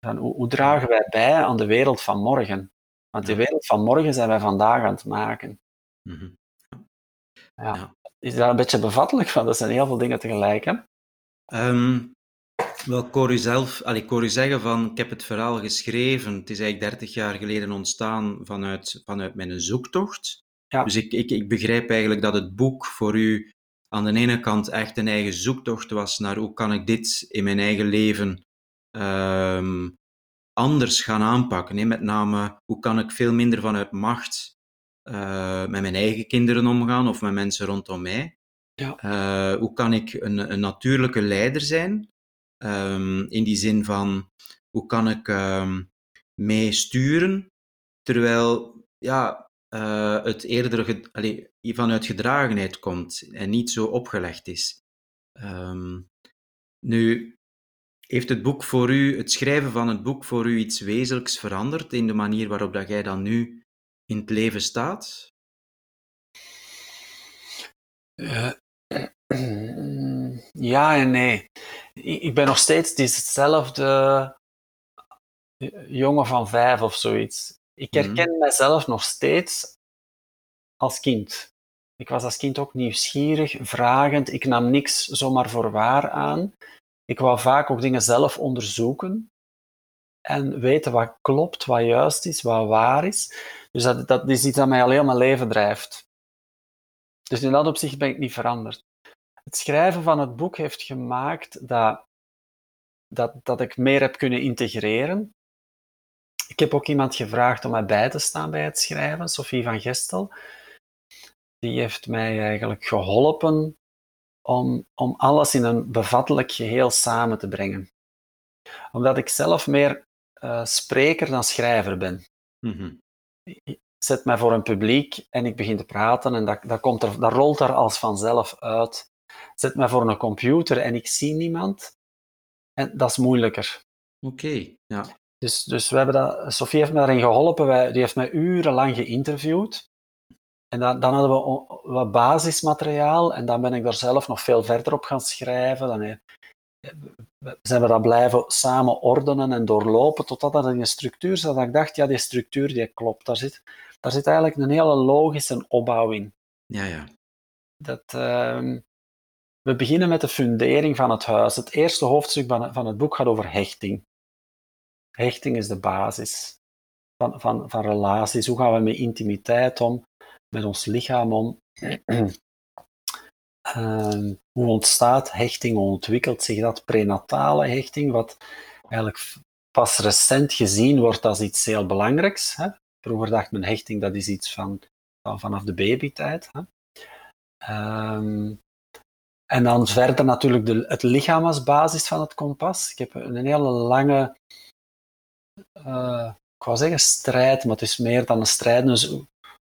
Speaker 1: Van hoe, hoe, dragen wij bij aan de wereld van morgen? Want de wereld van morgen zijn wij vandaag aan het maken. Mm -hmm. ja. ja. Is dat een beetje bevattelijk? Want dat zijn heel veel dingen tegelijk. Hè?
Speaker 2: Um, wel, ik hoor, u zelf, allee, ik hoor u zeggen van, ik heb het verhaal geschreven. Het is eigenlijk 30 jaar geleden ontstaan vanuit, vanuit mijn zoektocht. Ja. Dus ik, ik, ik begrijp eigenlijk dat het boek voor u aan de ene kant echt een eigen zoektocht was naar hoe kan ik dit in mijn eigen leven um, anders gaan aanpakken. Hè? Met name, hoe kan ik veel minder vanuit macht uh, met mijn eigen kinderen omgaan of met mensen rondom mij. Ja. Uh, hoe kan ik een, een natuurlijke leider zijn? Um, in die zin van, hoe kan ik um, mee sturen, terwijl ja, uh, het eerder vanuit gedragenheid komt en niet zo opgelegd is. Um, nu, heeft het boek voor u, het schrijven van het boek voor u iets wezenlijks veranderd in de manier waarop dat jij dan nu in het leven staat?
Speaker 1: Uh, ja en nee. Ik ben nog steeds diezelfde jongen van vijf of zoiets. Ik mhm. herken mm. mezelf nog steeds als kind. Ik was als kind ook nieuwsgierig, vragend. Ik nam niks zomaar voor waar aan. Ik wou vaak ook dingen zelf onderzoeken en weten wat klopt, wat juist is, wat waar is. Dus dat, dat is iets dat mij al heel mijn leven drijft. Dus in dat opzicht ben ik niet veranderd. Het schrijven van het boek heeft gemaakt dat, dat, dat ik meer heb kunnen integreren. Ik heb ook iemand gevraagd om mij bij te staan bij het schrijven, Sophie van Gestel. Die heeft mij eigenlijk geholpen om, om alles in een bevattelijk geheel samen te brengen. Omdat ik zelf meer uh, spreker dan schrijver ben. Mm Ik zet mij voor een publiek en ik begin te praten en dat, dat, komt er, dat rolt er als vanzelf uit. Zet mij voor een computer en ik zie niemand en dat is moeilijker.
Speaker 2: Oké, ja.
Speaker 1: Dus, dus we hebben dat, Sofie heeft me daarin geholpen, wij, die heeft mij urenlang geïnterviewd. En dan, dan hadden we wat basismateriaal en dan ben ik daar zelf nog veel verder op gaan schrijven. Dan zijn we dat blijven samen ordenen en doorlopen totdat dat in een structuur zat. Dat ik dacht, ja, die structuur die klopt. Daar zit, daar zit eigenlijk een hele logische opbouw in.
Speaker 2: Ja, ja.
Speaker 1: Dat, uh, we beginnen met de fundering van het huis. Het eerste hoofdstuk van, het boek gaat over hechting. Hechting is de basis van, van, van relaties. Hoe gaan we met intimiteit om? met ons lichaam om. Uh, hoe ontstaat hechting, hoe ontwikkelt zich dat prenatale hechting, wat eigenlijk pas recent gezien wordt als iets heel belangrijks. Hè? Vroeger dacht men hechting dat is iets van, van vanaf de babytijd. Hè? Um, en dan verder natuurlijk de, het lichaam als basis van het kompas. Ik heb een hele lange, uh, ik zeggen strijd, maar het is meer dan een strijd, dus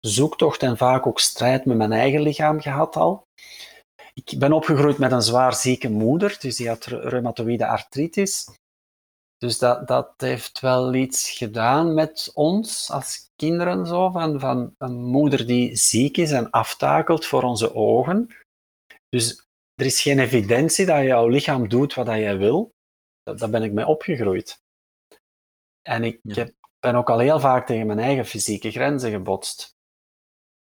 Speaker 1: zoektocht en vaak ook strijd met mijn eigen lichaam gehad al. Ik ben opgegroeid met een zwaar zieke moeder, dus die had reumatoïde artritis. Dus dat, dat heeft wel iets gedaan met ons als kinderen, zo, van, van een moeder die ziek is en aftakelt voor onze ogen. Dus er is geen evidentie dat jouw lichaam doet wat jij wil. Daar ben ik mee opgegroeid. En ik heb, ben ook al heel vaak tegen mijn eigen fysieke grenzen gebotst.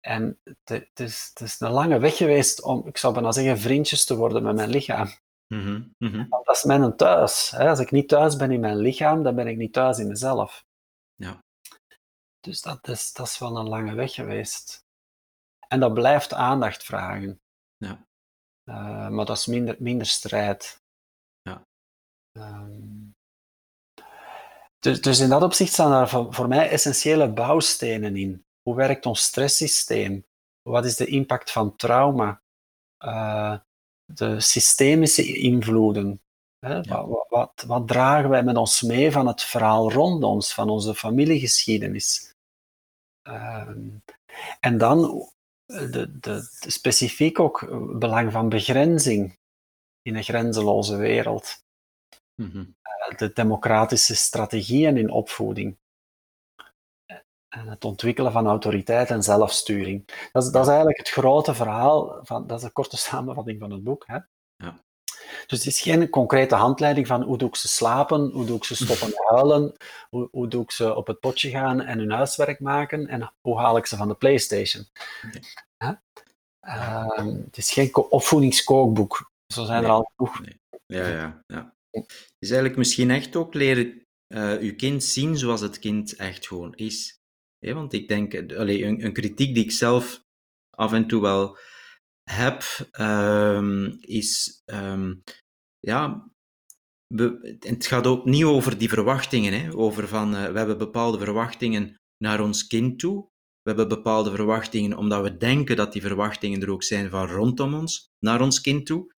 Speaker 1: En het, is, het is een lange weg geweest om, ik zou bijna zeggen, vriendjes te worden met mijn lichaam. Mm -hmm. Dat is mijn thuis. Hè? Als ik niet thuis ben in mijn lichaam, dan ben ik niet thuis in mezelf.
Speaker 2: Ja.
Speaker 1: Dus dat is, dat is wel een lange weg geweest. En dat blijft aandacht vragen. Uh, maar dat is minder, minder strijd.
Speaker 2: Ja.
Speaker 1: Um, dus, dus in dat opzicht staan daar voor, voor mij essentiële bouwstenen in. Hoe werkt ons stresssysteem? Wat is de impact van trauma? Uh, de systemische invloeden. Hè? Wat, wat, wat, dragen wij met ons mee van het verhaal rond ons, van onze familiegeschiedenis? Uh, en dan de, de, specifiek ook het belang van begrenzing in een grenzeloze wereld. Mm -hmm. de democratische strategieën in opvoeding en het ontwikkelen van autoriteit en zelfsturing. Dat is, dat is eigenlijk het grote verhaal, van, dat is een korte samenvatting van het boek. Hè?
Speaker 2: Ja.
Speaker 1: Dus het is geen concrete handleiding van hoe doe ik ze slapen, hoe doe ik ze stoppen huilen, hoe, hoe doe ik ze op het potje gaan en hun huiswerk maken en hoe haal ik ze van de Playstation. Uh, het is geen opvoedingskookboek, zo zijn
Speaker 2: nee.
Speaker 1: er al genoeg.
Speaker 2: Nee. Ja, ja, ja. Het is eigenlijk misschien echt ook leren uh, uw kind zien zoals het kind echt gewoon is want ik denk, allee, een, een, kritiek die ik zelf af en toe wel heb, um, is, um, ja, we, het gaat ook niet over die verwachtingen, hè, over van, uh, we hebben bepaalde verwachtingen naar ons kind toe, we hebben bepaalde verwachtingen omdat we denken dat die verwachtingen er ook zijn van rondom ons, naar ons kind toe.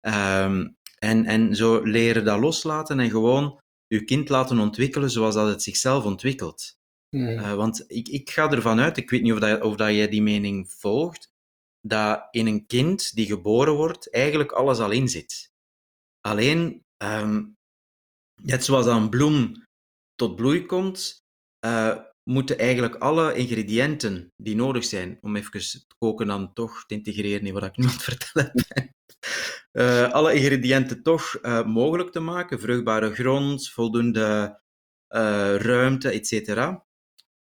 Speaker 2: Um, en, en zo leren dat loslaten en gewoon je kind laten ontwikkelen zoals dat het zichzelf ontwikkelt. Uh, want ik, ik ga ervan uit, ik weet niet of, dat, of dat jij die mening volgt, dat in een kind die geboren wordt eigenlijk alles al in zit. Alleen, um, net zoals een bloem tot bloei komt, uh, moeten eigenlijk alle ingrediënten die nodig zijn om even het koken dan toch te integreren in wat ik nu vertellen uh, alle ingrediënten toch mogelijk te maken, vruchtbare grond, voldoende ruimte, etc.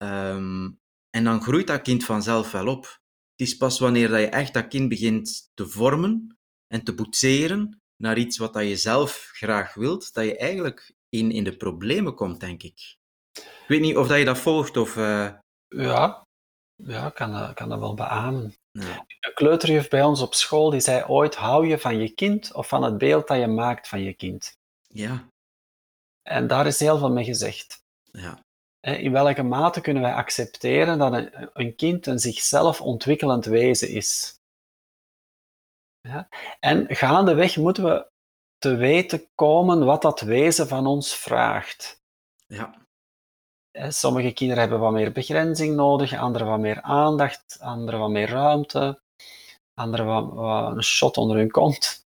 Speaker 2: Um, en dan groeit dat kind vanzelf wel op. Het is pas wanneer dat je echt dat kind begint te vormen en te boetseren naar iets wat dat je zelf graag wilt, dat je eigenlijk in, in de problemen komt, denk ik. Ik weet niet of dat je dat volgt of... Uh...
Speaker 1: Ja, ja kan, dat, kan dat wel beamen. Ja. Een kleuterjuf bij ons op school die zei ooit: hou je van je kind of van het beeld dat je maakt van je kind?
Speaker 2: Ja.
Speaker 1: En daar is heel veel mee gezegd.
Speaker 2: Ja.
Speaker 1: In welke mate kunnen wij accepteren dat een, een kind een zichzelf ontwikkelend wezen is? Ja? En gaandeweg moeten we te weten komen wat dat wezen van ons vraagt.
Speaker 2: Ja.
Speaker 1: Sommige kinderen hebben wat meer begrenzing nodig, andere wat meer aandacht, andere wat meer ruimte, andere wat, wat een shot onder hun kont.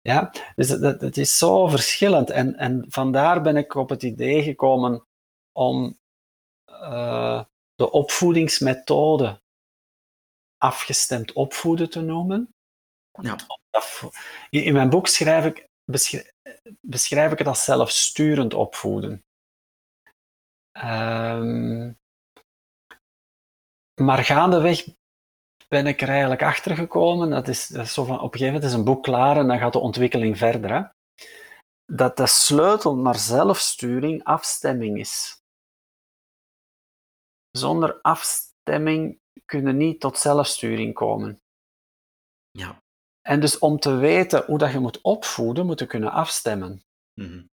Speaker 1: Ja, dus het, het is zo verschillend. En, en vandaar ben ik op het idee gekomen om uh, de opvoedingsmethode afgestemd opvoeden te noemen.
Speaker 2: Ja.
Speaker 1: In, mijn boek schrijf ik, beschrijf, beschrijf ik het als zelfsturend opvoeden. Um, maar gaandeweg ben ik er eigenlijk achter gekomen. Dat is, dat is zo van, op een gegeven moment is een boek klaar en dan gaat de ontwikkeling verder. Hè? Dat de sleutel naar zelfsturing afstemming is. Zonder afstemming kunnen niet tot zelfsturing komen.
Speaker 2: Ja.
Speaker 1: En dus om te weten hoe dat je moet opvoeden, moet je kunnen afstemmen.
Speaker 2: Mm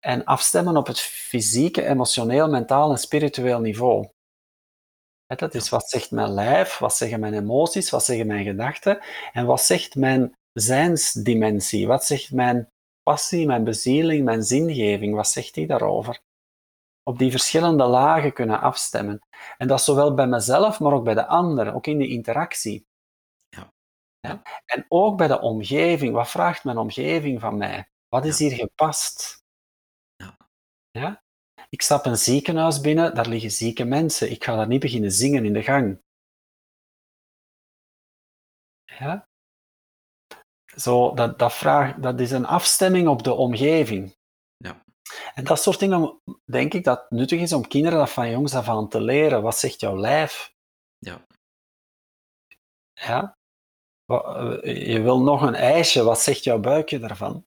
Speaker 1: En afstemmen op het fysieke, emotioneel, mentaal en spiritueel niveau. Dat is wat zegt mijn lijf, wat zeggen mijn emoties, wat zeggen mijn gedachten en wat zegt mijn zijnsdimensie, wat zegt mijn passie, mijn bezieling, mijn zingeving, wat zegt die daarover? Op die verschillende lagen kunnen afstemmen. En dat zowel bij mezelf, maar ook bij de ander, ook in de interactie.
Speaker 2: Ja.
Speaker 1: ja? En ook bij de omgeving. Wat vraagt mijn omgeving van mij? Wat is hier gepast?
Speaker 2: Ja.
Speaker 1: ja? Ik stap een ziekenhuis binnen, daar liggen zieke mensen. Ik ga daar niet beginnen zingen in de gang. Ja? Zo, dat, dat, vraag, dat is een afstemming op de omgeving. En dat soort dingen, denk ik, dat nuttig is om kinderen dat van jongs af aan te leren. Wat zegt jouw lijf?
Speaker 2: Ja.
Speaker 1: Ja? Je wil nog een ijsje, wat zegt jouw buikje daarvan?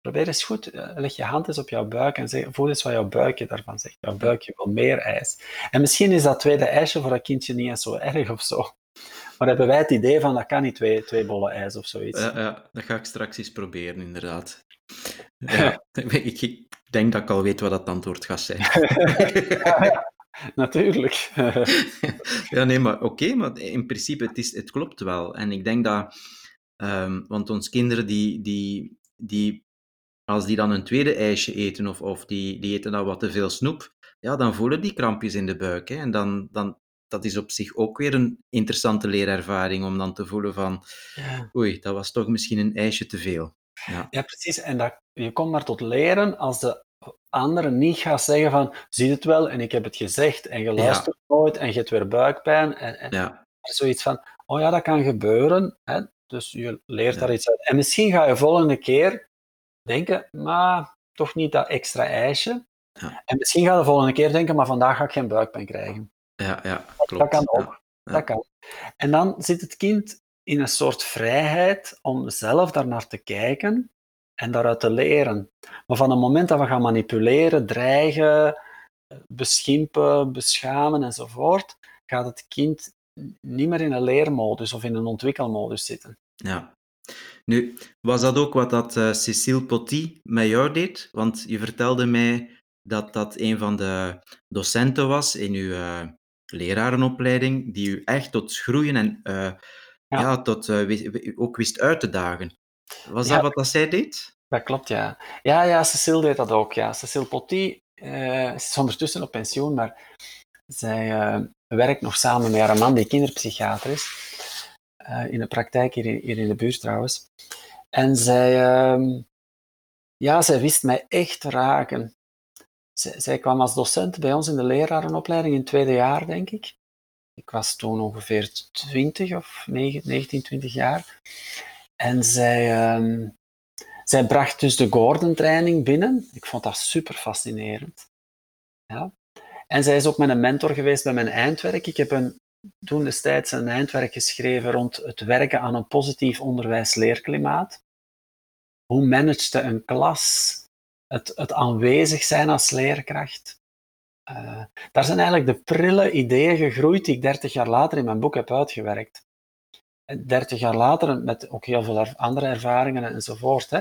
Speaker 1: Probeer eens goed, eh, leg je hand eens op jouw buik en zeg, voel eens wat jouw buikje daarvan zegt. Jouw buikje wil meer ijs. En misschien is dat tweede ijsje voor dat kindje niet eens zo erg of zo. Maar hebben wij het idee van, dat kan niet twee, twee bollen ijs of zoiets.
Speaker 2: Ja, ja, dat ga ik straks eens proberen, inderdaad. Ja, ik, denk dat ik al weet wat dat antwoord gaat zijn.
Speaker 1: ja, natuurlijk.
Speaker 2: ja, nee, maar oké, maar in principe, het, is, het klopt wel. En ik denk dat, um, want ons kinderen die, die, die als die dan een tweede ijsje eten of, of die, die eten dan wat te veel snoep, ja, dan voelen die krampjes in de buik. Hè. En dan, dan, dat is op zich ook weer een interessante leerervaring om dan te voelen van, ja. oei, dat was toch misschien een ijsje te veel. Ja,
Speaker 1: ja precies. En dat, je komt maar tot leren als de andere niet gaat zeggen van, zie het wel en ik heb het gezegd en je luistert nooit en je hebt weer buikpijn. En, en
Speaker 2: ja.
Speaker 1: zoiets van, oh ja, dat kan gebeuren. Hè? Dus je leert daar iets uit. En misschien ga je volgende keer denken, maar toch niet dat extra ijsje.
Speaker 2: Ja.
Speaker 1: En misschien ga je de volgende keer denken, maar vandaag ga ik geen buikpijn krijgen.
Speaker 2: Ja, ja klopt.
Speaker 1: Dat kan ook. Dat kan. En dan zit het kind in een soort vrijheid om zelf daarnaar te kijken en daaruit te leren. Maar van het moment dat we gaan manipuleren, dreigen, beschimpen, beschamen enzovoort, gaat het kind niet meer in een leermodus of in een ontwikkelmodus zitten.
Speaker 2: Ja, nu, was dat ook wat dat uh, Cécile Potty met jou deed? Want je vertelde mij dat dat een van de docenten was in uw uh, lerarenopleiding, die u echt tot groeien en uh, ja. ja. tot ook wist uit te dagen. Was ja, dat wat dat zij deed?
Speaker 1: Dat klopt, ja. Ja, ja, Cécile deed dat ook, ja. Cécile Potty is ondertussen op pensioen, maar zij werkt nog samen met haar man, die kinderpsychiater is. Uh, in de praktijk hier in, hier in, de buurt trouwens. En zij, uh, ja, zij wist mij echt te raken. Zij, zij, kwam als docent bij ons in de lerarenopleiding in het tweede jaar, denk ik. Ik was toen ongeveer 20 of 19, 20 jaar. En zij, uh, zij bracht dus de Gordon-training binnen. Ik vond dat super fascinerend. Ja. En zij is ook mijn mentor geweest bij mijn eindwerk. Ik heb een toen destijds een eindwerk geschreven rond het werken aan een positief onderwijs-leerklimaat. Hoe managede een klas het, het aanwezig zijn als leerkracht? Uh, daar zijn eigenlijk de prille ideeën gegroeid die ik 30 jaar later in mijn boek heb uitgewerkt. 30 jaar later, met ook heel veel andere ervaringen enzovoort. Hè.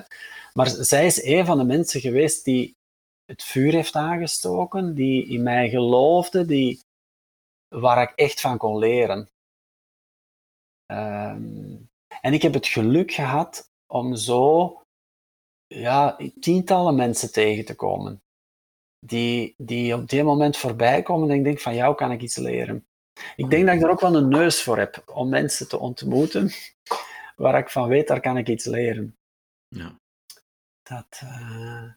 Speaker 1: Maar zij is een van de mensen geweest die het vuur heeft aangestoken, die in mij geloofde, die, waar ik echt van kon leren. Um, en ik heb het geluk gehad om zo ja, tientallen mensen tegen te komen. Die, die op dit moment voorbij komen en ik denk van jou kan ik iets leren. Ik denk dat ik daar ook wel een neus voor heb om mensen te ontmoeten waar ik van weet, daar kan ik iets leren.
Speaker 2: Ja.
Speaker 1: Dat, uh...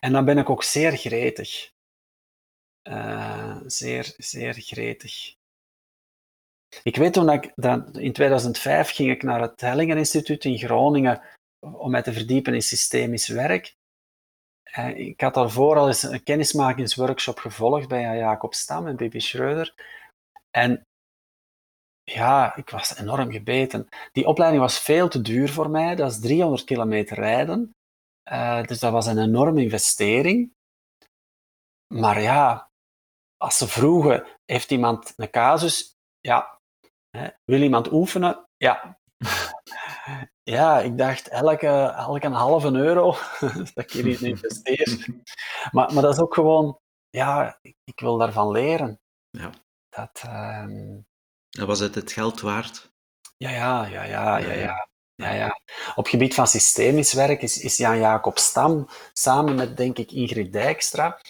Speaker 1: En dan ben ik ook zeer gretig. Uh, zeer, zeer gretig. Ik weet toen ik, dat in 2005 ging ik naar het Hellingen Instituut in Groningen om mij te verdiepen in systemisch werk. Uh, ik had daarvoor al eens een kennismakingsworkshop gevolgd bij Jacob Stam en Bibi Schreuder. En ja, ik was enorm gebeten. Die opleiding was veel te duur voor mij. Dat is 300 kilometer rijden. Uh, dus dat was een enorme investering. Maar ja, als ze vroegen, heeft iemand een casus? Ja. Wil iemand oefenen? Ja. Ja, ik dacht elke, elke halve euro dat ik hierin investeer. Maar, maar dat is ook gewoon, ja, ik, ik wil daarvan leren.
Speaker 2: Ja.
Speaker 1: Dat, um...
Speaker 2: Was het het geld waard?
Speaker 1: Ja, ja, ja, ja, ja, ja. ja, ja. Op gebied van systemisch werk is, is Jan-Jacob Stam samen met, denk ik, Ingrid Dijkstra,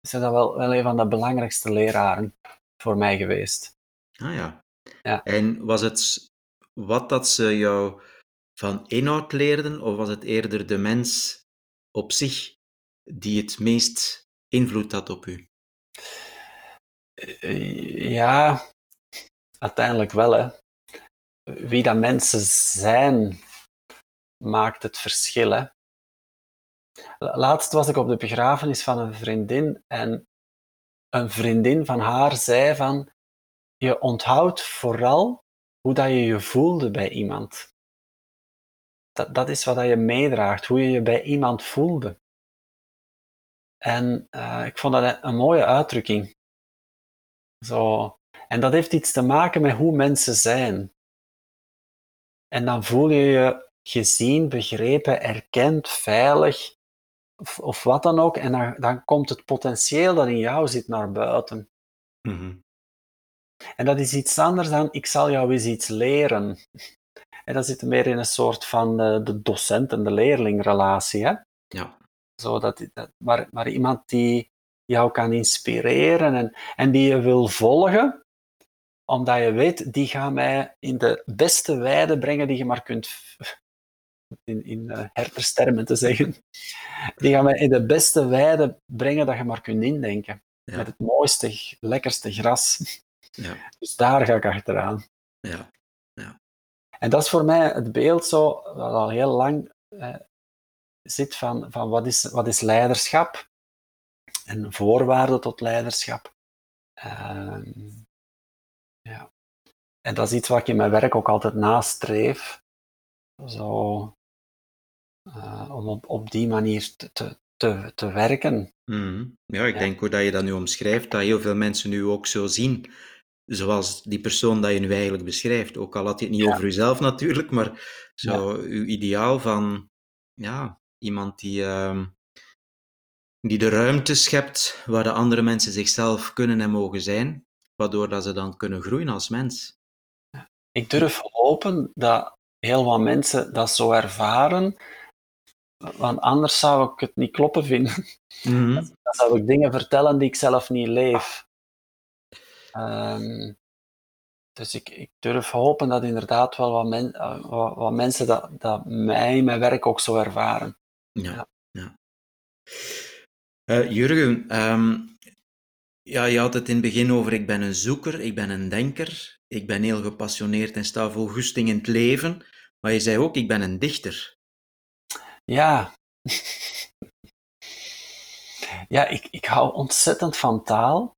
Speaker 1: is dat wel, wel een van de belangrijkste leraren voor mij geweest.
Speaker 2: Ah ja.
Speaker 1: ja.
Speaker 2: En was het wat dat ze jou van inhoud leerden, of was het eerder de mens op zich die het meest invloed had op u?
Speaker 1: Eh, ja, uiteindelijk wel. Hè. Wie dat mensen zijn, maakt het verschil. Hè. Laatst was ik op de begrafenis van een vriendin en een vriendin van haar zei van je onthoudt vooral hoe dat je je voelde bij iemand. Dat, dat is wat je meedraagt, hoe je je bij iemand voelde. En uh, ik vond dat een mooie uitdrukking. Zo. En dat heeft iets te maken met hoe mensen zijn. En dan voel je je gezien, begrepen, erkend, veilig, of, of wat dan ook. En dan, dan komt het potentieel dat in jou zit naar buiten.
Speaker 2: Mm
Speaker 1: En dat is iets anders dan ik zal jou eens iets leren. En dat zit meer in een soort van de, de docent- en de leerlingrelatie. Hè?
Speaker 2: Ja.
Speaker 1: Zo dat, dat, maar, maar iemand die jou kan inspireren en, en die je wil volgen, omdat je weet, die gaan mij in de beste weide brengen die je maar kunt, in, in uh, herterstermen te zeggen, die gaan mij in de beste weide brengen dat je maar kunt indenken.
Speaker 2: Ja.
Speaker 1: Met het mooiste, lekkerste gras.
Speaker 2: Ja.
Speaker 1: Dus daar ga ik achteraan.
Speaker 2: Ja. ja.
Speaker 1: En dat is voor mij het beeld zo, wat al heel lang eh, zit van, van wat, is, wat is leiderschap en voorwaarden tot leiderschap. Uh, ja. En dat is iets wat ik in mijn werk ook altijd nastreef. Zo, uh, om op, op die manier te, te, te werken.
Speaker 2: Mm. Ja, ik ja. denk hoe dat je dat nu omschrijft, dat heel veel mensen nu ook zo zien zoals die persoon dat je nu eigenlijk beschrijft. Ook al had je het niet ja. over jezelf natuurlijk, maar zo ja. uw ideaal van ja, iemand die, uh, die de ruimte schept waar de andere mensen zichzelf kunnen en mogen zijn, waardoor dat ze dan kunnen groeien als mens.
Speaker 1: Ik durf hopen dat heel wat mensen dat zo ervaren, want anders zou ik het niet kloppen vinden.
Speaker 2: Mm -hmm.
Speaker 1: Dan zou ik dingen vertellen die ik zelf niet leef. Um, dus ik, ik, durf hopen dat inderdaad wel wat, men, uh, wat, wat, mensen dat, dat mij, mijn werk ook zo ervaren.
Speaker 2: Ja, ja. ja. Uh, Jurgen, um, ja, je had het in het begin over ik ben een zoeker, ik ben een denker, ik ben heel gepassioneerd en sta vol goesting in het leven, maar je zei ook ik ben een dichter.
Speaker 1: Ja. ja, ik, ik hou ontzettend van taal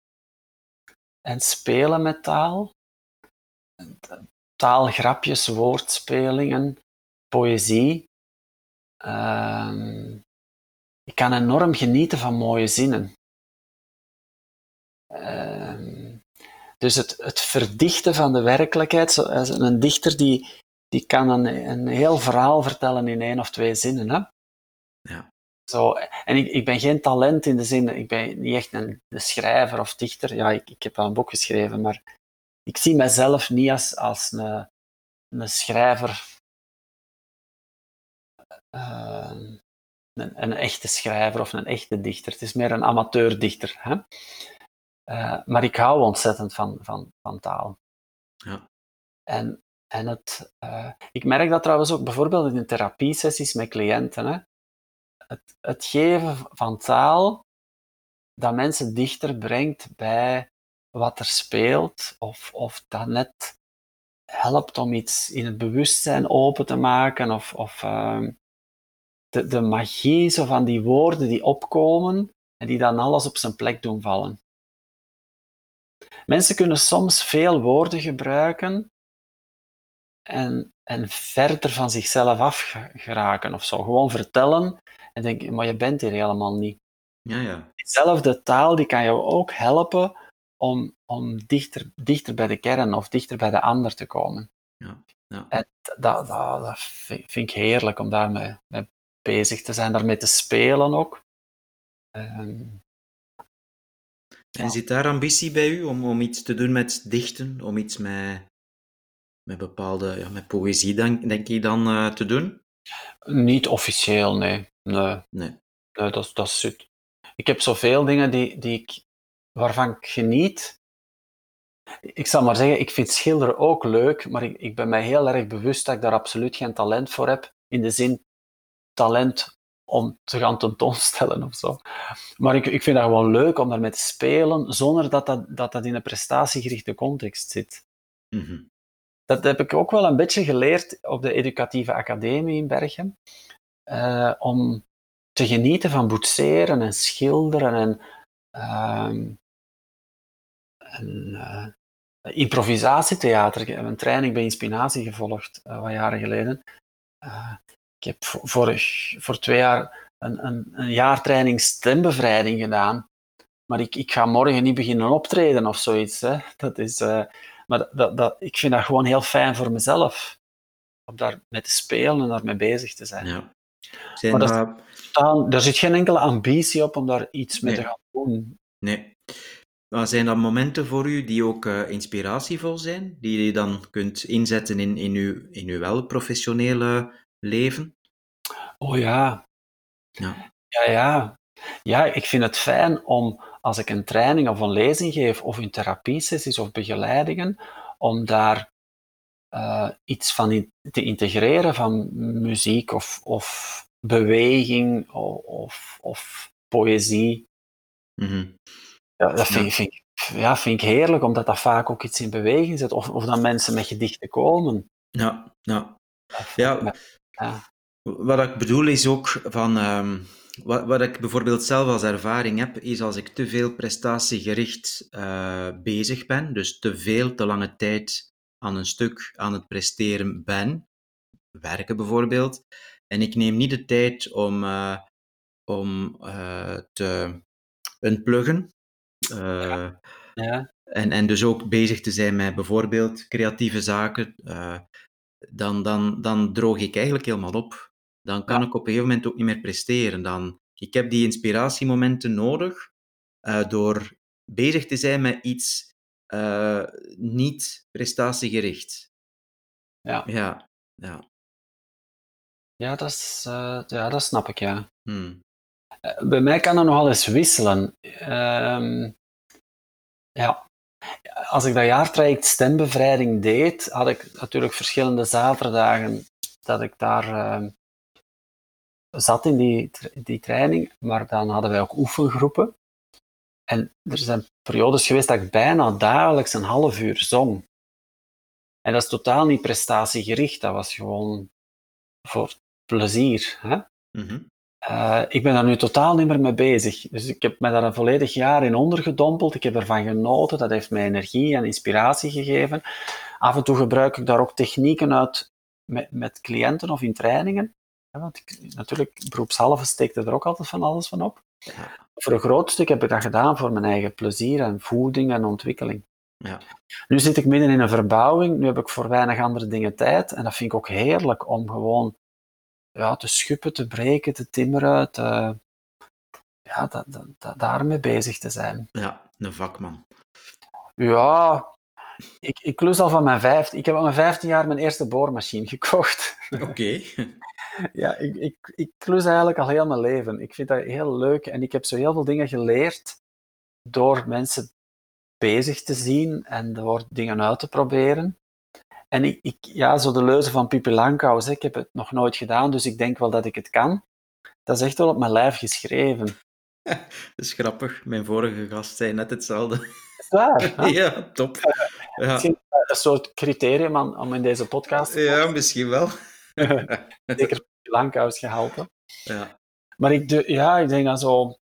Speaker 1: en spelen met taal. taalgrapjes, woordspelingen, poëzie. Ehm, ik kan enorm genieten van mooie zinnen. Ehm, dus het, het verdichten van de werkelijkheid, een dichter die, die kan een, een heel verhaal vertellen in één of twee zinnen. Hè? Zo, en ik, ik ben geen talent in de zin, ik ben niet echt een, een schrijver of dichter. Ja, ik, ik heb wel een boek geschreven, maar ik zie mezelf niet als, als een, een schrijver, uh, een, een, echte schrijver of een echte dichter. Het is meer een amateurdichter. Hè? Uh, maar ik hou ontzettend van, van, van taal.
Speaker 2: Ja.
Speaker 1: En, en het, uh, ik merk dat trouwens ook bijvoorbeeld in therapiesessies met cliënten. Hè? Het, het geven van taal dat mensen dichter brengt bij wat er speelt, of, of dat net helpt om iets in het bewustzijn open te maken, of, of uh, de, de magie zo van die woorden die opkomen en die dan alles op zijn plek doen vallen. Mensen kunnen soms veel woorden gebruiken en, en verder van zichzelf af geraken of zo. Gewoon vertellen en denken, maar je bent hier helemaal niet.
Speaker 2: Ja, ja.
Speaker 1: Diezelfde taal die kan jou ook helpen om, om dichter, dichter bij de kern of dichter bij de ander te komen.
Speaker 2: Ja, ja.
Speaker 1: En dat, dat, dat vind ik heerlijk om daarmee mee bezig te zijn, daarmee te spelen ook. Um,
Speaker 2: en zit daar ambitie bij u om, om iets te doen met dichten, om iets met, met bepaalde, ja, met poëzie denk, denk je dan uh, te doen?
Speaker 1: Niet officieel, nee. Nee,
Speaker 2: nee.
Speaker 1: nee dat, dat is het. Ik heb zoveel dingen die, die ik, waarvan ik geniet. Ik zal maar zeggen, ik vind schilderen ook leuk, maar ik, ik ben mij heel erg bewust dat ik daar absoluut geen talent voor heb. In de zin talent om te gaan tentoonstellen of zo. Maar ik, ik vind dat gewoon leuk om daarmee te spelen, zonder dat dat, dat, dat in een prestatiegerichte context zit.
Speaker 2: Mm
Speaker 1: Dat heb ik ook wel een beetje geleerd op de Educatieve Academie in Bergen. Uh, om te genieten van boetseren en schilderen en, uh, en uh, improvisatietheater. Ik heb een training bij Inspiratie gevolgd, uh, wat jaren geleden. Ik heb voor twee jaar een, een, een jaartraining stembevrijding gedaan. Maar ik, ik ga morgen niet beginnen optreden of zoiets. Hè. Dat is, maar dat, dat, ik vind dat gewoon heel fijn voor mezelf. Om daarmee te spelen en daarmee bezig te zijn.
Speaker 2: Ja.
Speaker 1: Zijn maar dat, er zit geen enkele ambitie op om daar iets mee
Speaker 2: nee.
Speaker 1: te gaan doen.
Speaker 2: Nee. Maar zijn dat momenten voor u die ook uh, inspiratievol zijn? Die je dan kunt inzetten in, in, uw, in uw wel professionele leven?
Speaker 1: Oh ja.
Speaker 2: Ja.
Speaker 1: Ja, ja. Ja, ik vind het fijn om, als ik een training of een lezing geef, of in therapiesessies of begeleidingen, om daar uh, iets van in, te integreren van muziek of, of beweging of, of, of poëzie.
Speaker 2: Mm -hmm.
Speaker 1: ja, dat vind, ja. Vind, ja, vind ik heerlijk, omdat dat vaak ook iets in beweging zet, of, of dat mensen met gedichten komen.
Speaker 2: Ja, ja. ja. Ja. Wat ik bedoel is ook van. Um, wat, wat ik bijvoorbeeld zelf als ervaring heb, is als ik te veel prestatiegericht uh, bezig ben, dus te veel, te lange tijd aan een stuk aan het presteren ben, werken bijvoorbeeld, en ik neem niet de tijd om, uh, om uh, te unpluggen.
Speaker 1: Ja. ja.
Speaker 2: En, en dus ook bezig te zijn met bijvoorbeeld creatieve zaken dan, dan, dan droog ik eigenlijk helemaal op. Dan kan
Speaker 1: Ja.
Speaker 2: ik op een gegeven moment ook niet meer presteren. Dan, ik heb die inspiratiemomenten nodig eh, door bezig te zijn met iets eh, niet prestatiegericht.
Speaker 1: Ja.
Speaker 2: Ja, ja.
Speaker 1: Ja, dat, is, eh, ja, dat snap ik, ja.
Speaker 2: Hmm.
Speaker 1: Eh, Bij mij kan dat nogal eens wisselen. Ehm, ja. Als ik dat jaartraject stembevrijding deed, had ik natuurlijk verschillende zaterdagen dat ik daar ehm, zat in die, die training, maar dan hadden wij ook oefengroepen. En er zijn periodes geweest dat ik bijna dagelijks een half uur zong. En dat is totaal niet prestatiegericht, dat was gewoon voor plezier. Hè?
Speaker 2: Mhm.
Speaker 1: Uh, ik ben daar nu totaal niet meer mee bezig. Dus ik heb me daar een volledig jaar in ondergedompeld. Ik heb ervan genoten. Dat heeft mij energie en inspiratie gegeven. Af en toe gebruik ik daar ook technieken uit met, met cliënten of in trainingen. Ja, want ik, natuurlijk, beroepshalve steekt er ook altijd van alles van op. Ja. Voor een groot stuk heb ik dat gedaan voor mijn eigen plezier en voeding en ontwikkeling. Ja. Nu zit ik midden in een verbouwing, nu heb ik voor weinig andere dingen tijd en dat vind ik ook heerlijk om gewoon ja, te schuppen, te breken, te timmeren, te, ja, dat, dat, daarmee bezig te zijn.
Speaker 2: Ja, een vakman.
Speaker 1: Ja, ik, ik klus al van mijn vijfde. Ik heb al mijn vijftien jaar mijn eerste boormachine gekocht.
Speaker 2: Oké.
Speaker 1: ja, ik, ik, ik klus eigenlijk al heel mijn leven. Ik vind dat heel leuk en ik heb zo heel veel dingen geleerd door mensen bezig te zien en door dingen uit te proberen. En ik, ik ja, zo de leuze van Pipi Langkous, ik heb het nog nooit gedaan, dus ik denk wel dat ik het kan. Dat is echt wel op mijn lijf geschreven.
Speaker 2: dat is grappig. Mijn vorige gast zei net hetzelfde.
Speaker 1: Is waar?
Speaker 2: Ja, top.
Speaker 1: Ja. Misschien een soort criterium om in deze podcast
Speaker 2: te Ja, misschien wel.
Speaker 1: Zeker Langkous gehalte.
Speaker 2: Ja.
Speaker 1: Maar ik, ja, ik denk dat zo...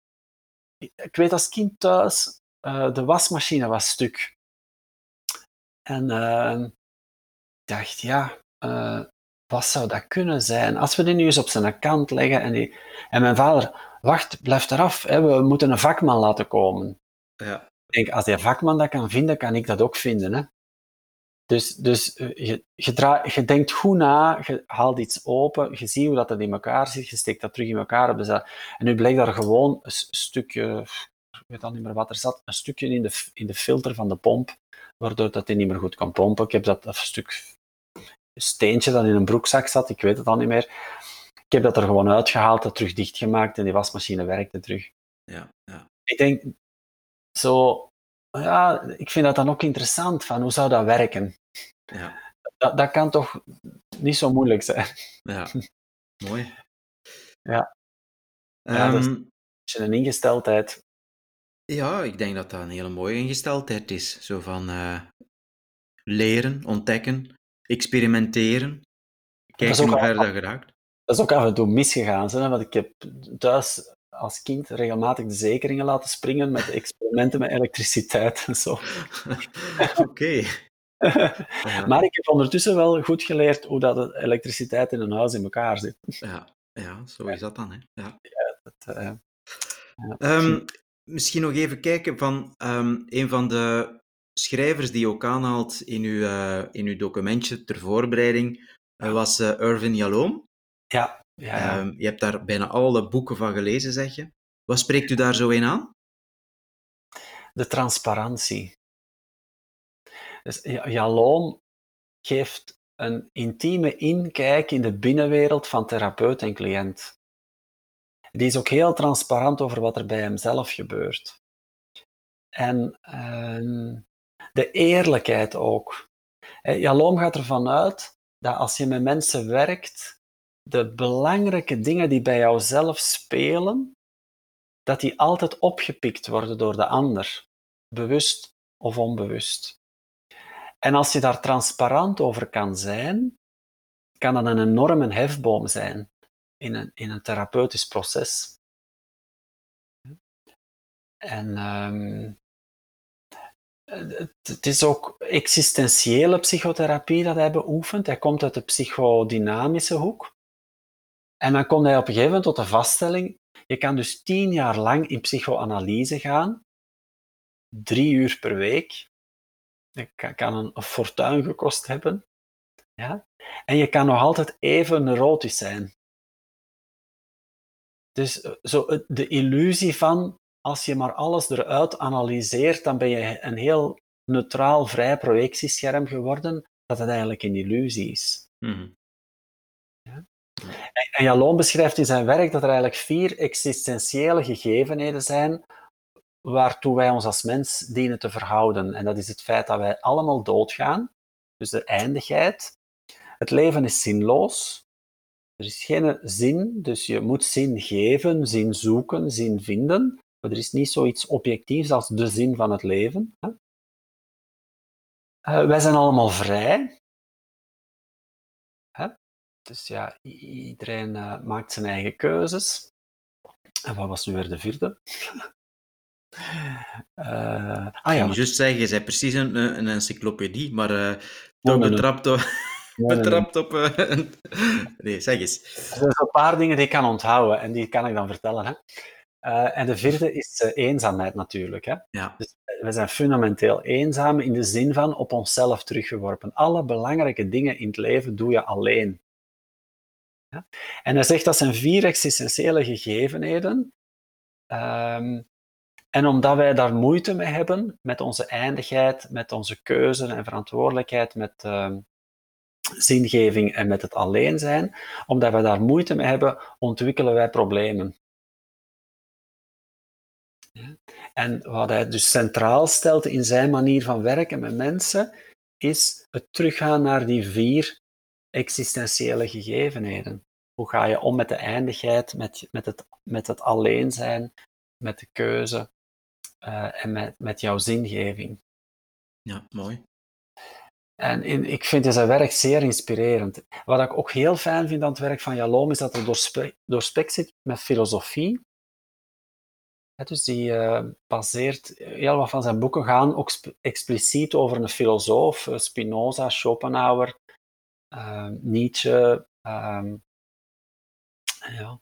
Speaker 1: Ik weet als kind thuis, uh, de wasmachine was stuk. En uh, dacht, ja, uh, wat zou dat kunnen zijn? Als we die nu eens op zijn kant leggen en, die, en mijn vader, wacht, blijf eraf, hè, we moeten een vakman laten komen.
Speaker 2: Ja.
Speaker 1: Ik denk, als die vakman dat kan vinden, kan ik dat ook vinden. Hè? Dus, dus eh, je, je, je, denkt goed na, je haalt iets open, je ziet hoe dat in elkaar zit, je steekt dat terug in elkaar. Op en nu bleek daar gewoon een stukje, ik weet al niet meer wat er zat, een stukje in de, in de filter van de pomp, waardoor dat hij niet meer goed kan pompen. Ik heb dat een stuk steentje dat in een broekzak zat, ik weet het al niet meer. Ik heb dat er gewoon uitgehaald, dat terug dichtgemaakt en die wasmachine werkte terug.
Speaker 2: Ja, ja.
Speaker 1: Ik denk, zo, ja, ik vind dat dan ook interessant, van hoe zou dat werken?
Speaker 2: Ja.
Speaker 1: Dat, dat kan toch niet zo moeilijk zijn.
Speaker 2: Ja, mooi.
Speaker 1: Ja. ja um, dat is een ingesteldheid.
Speaker 2: Ja, ik denk dat dat een hele mooie ingesteldheid is. Zo van uh, leren, ontdekken, experimenteren, kijken hoe ver dat geraakt.
Speaker 1: Dat is ook af en toe misgegaan, hè? want ik heb thuis als kind regelmatig de zekeringen laten springen met experimenten met elektriciteit en zo.
Speaker 2: Oké.
Speaker 1: Maar ik heb ondertussen wel goed geleerd hoe dat de elektriciteit in een huis in elkaar zit.
Speaker 2: Ja, ja zo is dat dan. Hè? Ja.
Speaker 1: ja, dat, uh,
Speaker 2: ja. Um, misschien nog even kijken van um, een van de schrijvers die je ook aanhaalt in uw, uh, in uw documentje ter voorbereiding, uh, was Irvin Yalom.
Speaker 1: Ja. Ja.
Speaker 2: Um, je hebt daar bijna alle boeken van gelezen, zeg je. Wat spreekt u daar zo in aan?
Speaker 1: De transparantie. Dus geeft een intieme inkijk in de binnenwereld van therapeut en cliënt. Die is ook heel transparant over wat er bij hemzelf gebeurt. En uh, de eerlijkheid ook. Jalom gaat ervan uit dat als je met mensen werkt, de belangrijke dingen die bij jouzelf spelen, dat die altijd opgepikt worden door de ander, bewust of onbewust. En als je daar transparant over kan zijn, kan dat een enorme hefboom zijn in een, in een therapeutisch proces. En um, het is ook existentiële psychotherapie dat hij beoefent. Hij komt uit de psychodynamische hoek. En dan komt hij op een gegeven moment tot de vaststelling: je kan dus tien jaar lang in psychoanalyse gaan, drie uur per week. Dat kan een fortuin gekost hebben. Ja? En je kan nog altijd even neurotisch zijn. Dus eh, zo de illusie van als je maar alles eruit analyseert, dan ben je een heel neutraal, vrij projectiescherm geworden, dat het eigenlijk een illusie is.
Speaker 2: Mm?
Speaker 1: En Jalon beschrijft in zijn werk dat er eigenlijk vier existentiële gegevenheden zijn waartoe wij ons als mens dienen te verhouden. En dat is het feit dat wij allemaal doodgaan, dus de eindigheid. Het leven is zinloos. Er is geen zin, dus je moet zin geven, zin zoeken, zin vinden. Maar er is niet zoiets objectiefs als de zin van het leven. Uh, wij zijn allemaal vrij. Dus ja, iedereen uh, maakt zijn eigen keuzes. En wat was nu weer de vierde?
Speaker 2: Uh, ah ja. Ik juist zeggen, je bent precies een, een encyclopedie, maar uh, toch betrapt op... betrapt op... Uh, nee, zeg eens.
Speaker 1: Er zijn een paar dingen die ik kan onthouden en die kan ik dan vertellen. Hè. En de vierde is eenzaamheid natuurlijk. Hè?
Speaker 2: Ja.
Speaker 1: Dus we zijn fundamenteel eenzaam in de zin van op onszelf teruggeworpen. Alle belangrijke dingen in het leven doe je alleen. En hij zegt dat zijn vier existentiële gegevenheden. Um, en omdat wij daar moeite mee hebben, met onze eindigheid, met onze keuze en verantwoordelijkheid, met uh, zingeving en met het alleen zijn, omdat wij daar moeite mee hebben, ontwikkelen wij problemen. En wat hij dus centraal stelt in zijn manier van werken met mensen, is het teruggaan naar die vier existentiële gegevenheden. Hoe ga je om met de eindigheid, met, met, het, met het alleen zijn, met de keuze uh, en met, met jouw zingeving?
Speaker 2: Ja, mooi.
Speaker 1: En in, ik vind zijn werk zeer inspirerend. Wat ik ook heel fijn vind aan het werk van Jalom is dat hij doorspekt zit met filosofie dus die uh, baseert, heel wat van zijn boeken gaan ook expliciet over een filosoof, uh, Spinoza, Schopenhauer, uh, Nietzsche. Ehm, ja.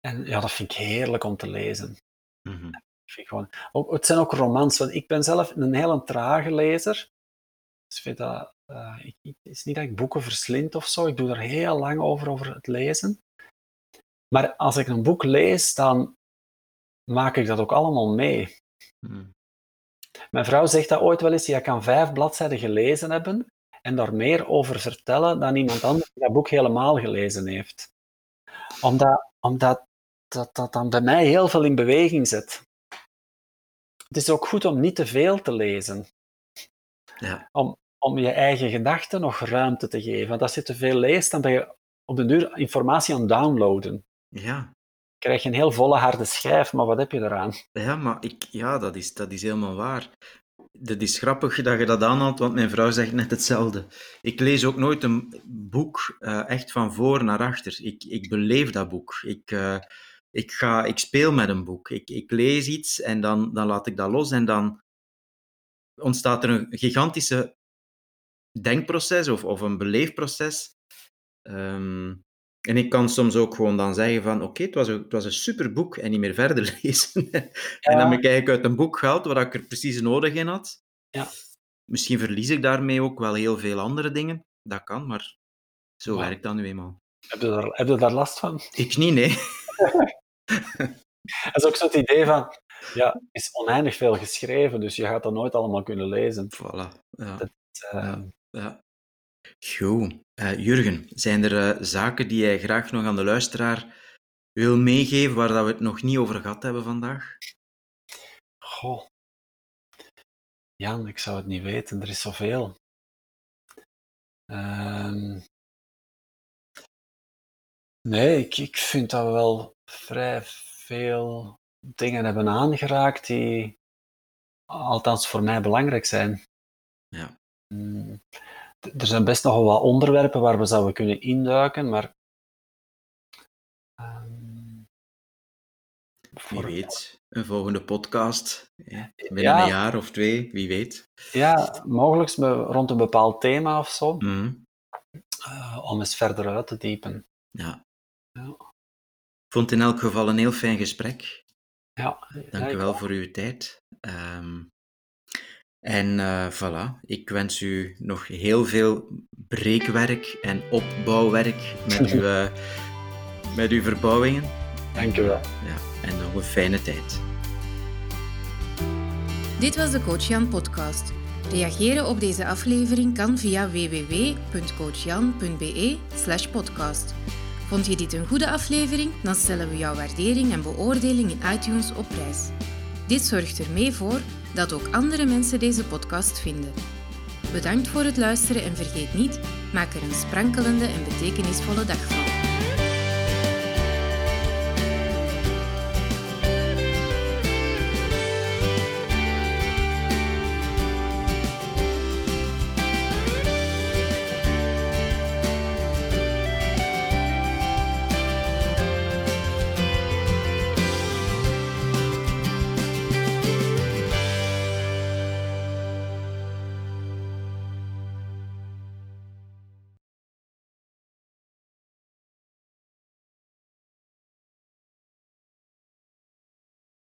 Speaker 1: En ja, dat vind ik heerlijk om te lezen. Mm -hmm. vind gewoon, ook, het zijn ook romans, want ik ben zelf een hele trage lezer. Dus vind dat, ik, het is niet dat ik boeken verslind of zo, ik doe er heel lang over, over het lezen. Maar als ik een boek lees, dan maak ik dat ook allemaal mee. Hmm. Mijn vrouw zegt dat ooit wel eens, je kan vijf bladzijden gelezen hebben en daar meer over vertellen dan iemand anders die dat boek helemaal gelezen heeft. Omdat, omdat dat, dat dan bij mij heel veel in beweging zet. Het is ook goed om niet te veel te lezen.
Speaker 2: Ja.
Speaker 1: Om, om je eigen gedachten nog ruimte te geven. Want als je te veel leest, dan ben je op de duur informatie aan het downloaden.
Speaker 2: Ja,
Speaker 1: krijg je een heel volle harde schijf, maar wat heb je eraan?
Speaker 2: Ja, maar ik, ja, dat, is, dat is helemaal waar. Dat is grappig dat je dat aanhaalt, want mijn vrouw zegt net hetzelfde. Ik lees ook nooit een boek uh, echt van voor naar achter. Ik, ik beleef dat boek. Ik, uh, ik, ga, ik speel met een boek. Ik, ik lees iets en dan, dan laat ik dat los en dan ontstaat er een gigantische denkproces of, of een beleefproces. Um, en ik kan soms ook gewoon dan zeggen van oké, het, was een, het was een super boek en niet meer verder lezen. en dan heb ik eigenlijk uit een boek gehaald waar ik er precies nodig in had.
Speaker 1: Ja.
Speaker 2: Misschien verlies ik daarmee ook wel heel veel andere dingen. Dat kan, maar zo werkt dat nu eenmaal.
Speaker 1: Heb je, daar, heb je daar last van?
Speaker 2: Ik niet, nee.
Speaker 1: dat is ook zo het idee van, ja, er is oneindig veel geschreven, dus je gaat dat nooit allemaal kunnen lezen.
Speaker 2: Voilà. Ja.
Speaker 1: Dat, uh, ja.
Speaker 2: ja. Goed. Uh, Jurgen, zijn er uh, zaken die jij graag nog aan de luisteraar wil meegeven waar dat we het nog niet over gehad hebben vandaag?
Speaker 1: Goh. Jan, ik zou het niet weten. Er is zoveel. Uh, nee, ik, ik vind dat we wel vrij veel dingen hebben aangeraakt die althans voor mij belangrijk zijn.
Speaker 2: Ja.
Speaker 1: Mm er zijn best nog wel wat onderwerpen waar we zouden kunnen induiken, maar. Um,
Speaker 2: wie weet, een volgende podcast. Ja, binnen ja, een jaar of twee, wie weet.
Speaker 1: Ja, mogelijk rond een bepaald thema of zo.
Speaker 2: Mm.
Speaker 1: Uh, om eens verder uit te diepen.
Speaker 2: Ja.
Speaker 1: ja.
Speaker 2: Ik vond het in elk geval een heel fijn gesprek.
Speaker 1: Ja.
Speaker 2: Dank u wel voor uw tijd. Um, en uh, voilà, ik wens u nog heel veel breekwerk en opbouwwerk met uw, uh, met uw verbouwingen.
Speaker 1: Dank u wel.
Speaker 2: Ja, en nog een fijne tijd.
Speaker 3: Dit was de Coach Jan podcast. Reageren op deze aflevering kan via www.coachjan.be podcast. Vond je dit een goede aflevering? Dan stellen we jouw waardering en beoordeling in iTunes op prijs. Dit zorgt er mee voor dat ook andere mensen deze podcast vinden. Bedankt voor het luisteren en vergeet niet, maak er een sprankelende en betekenisvolle dag van.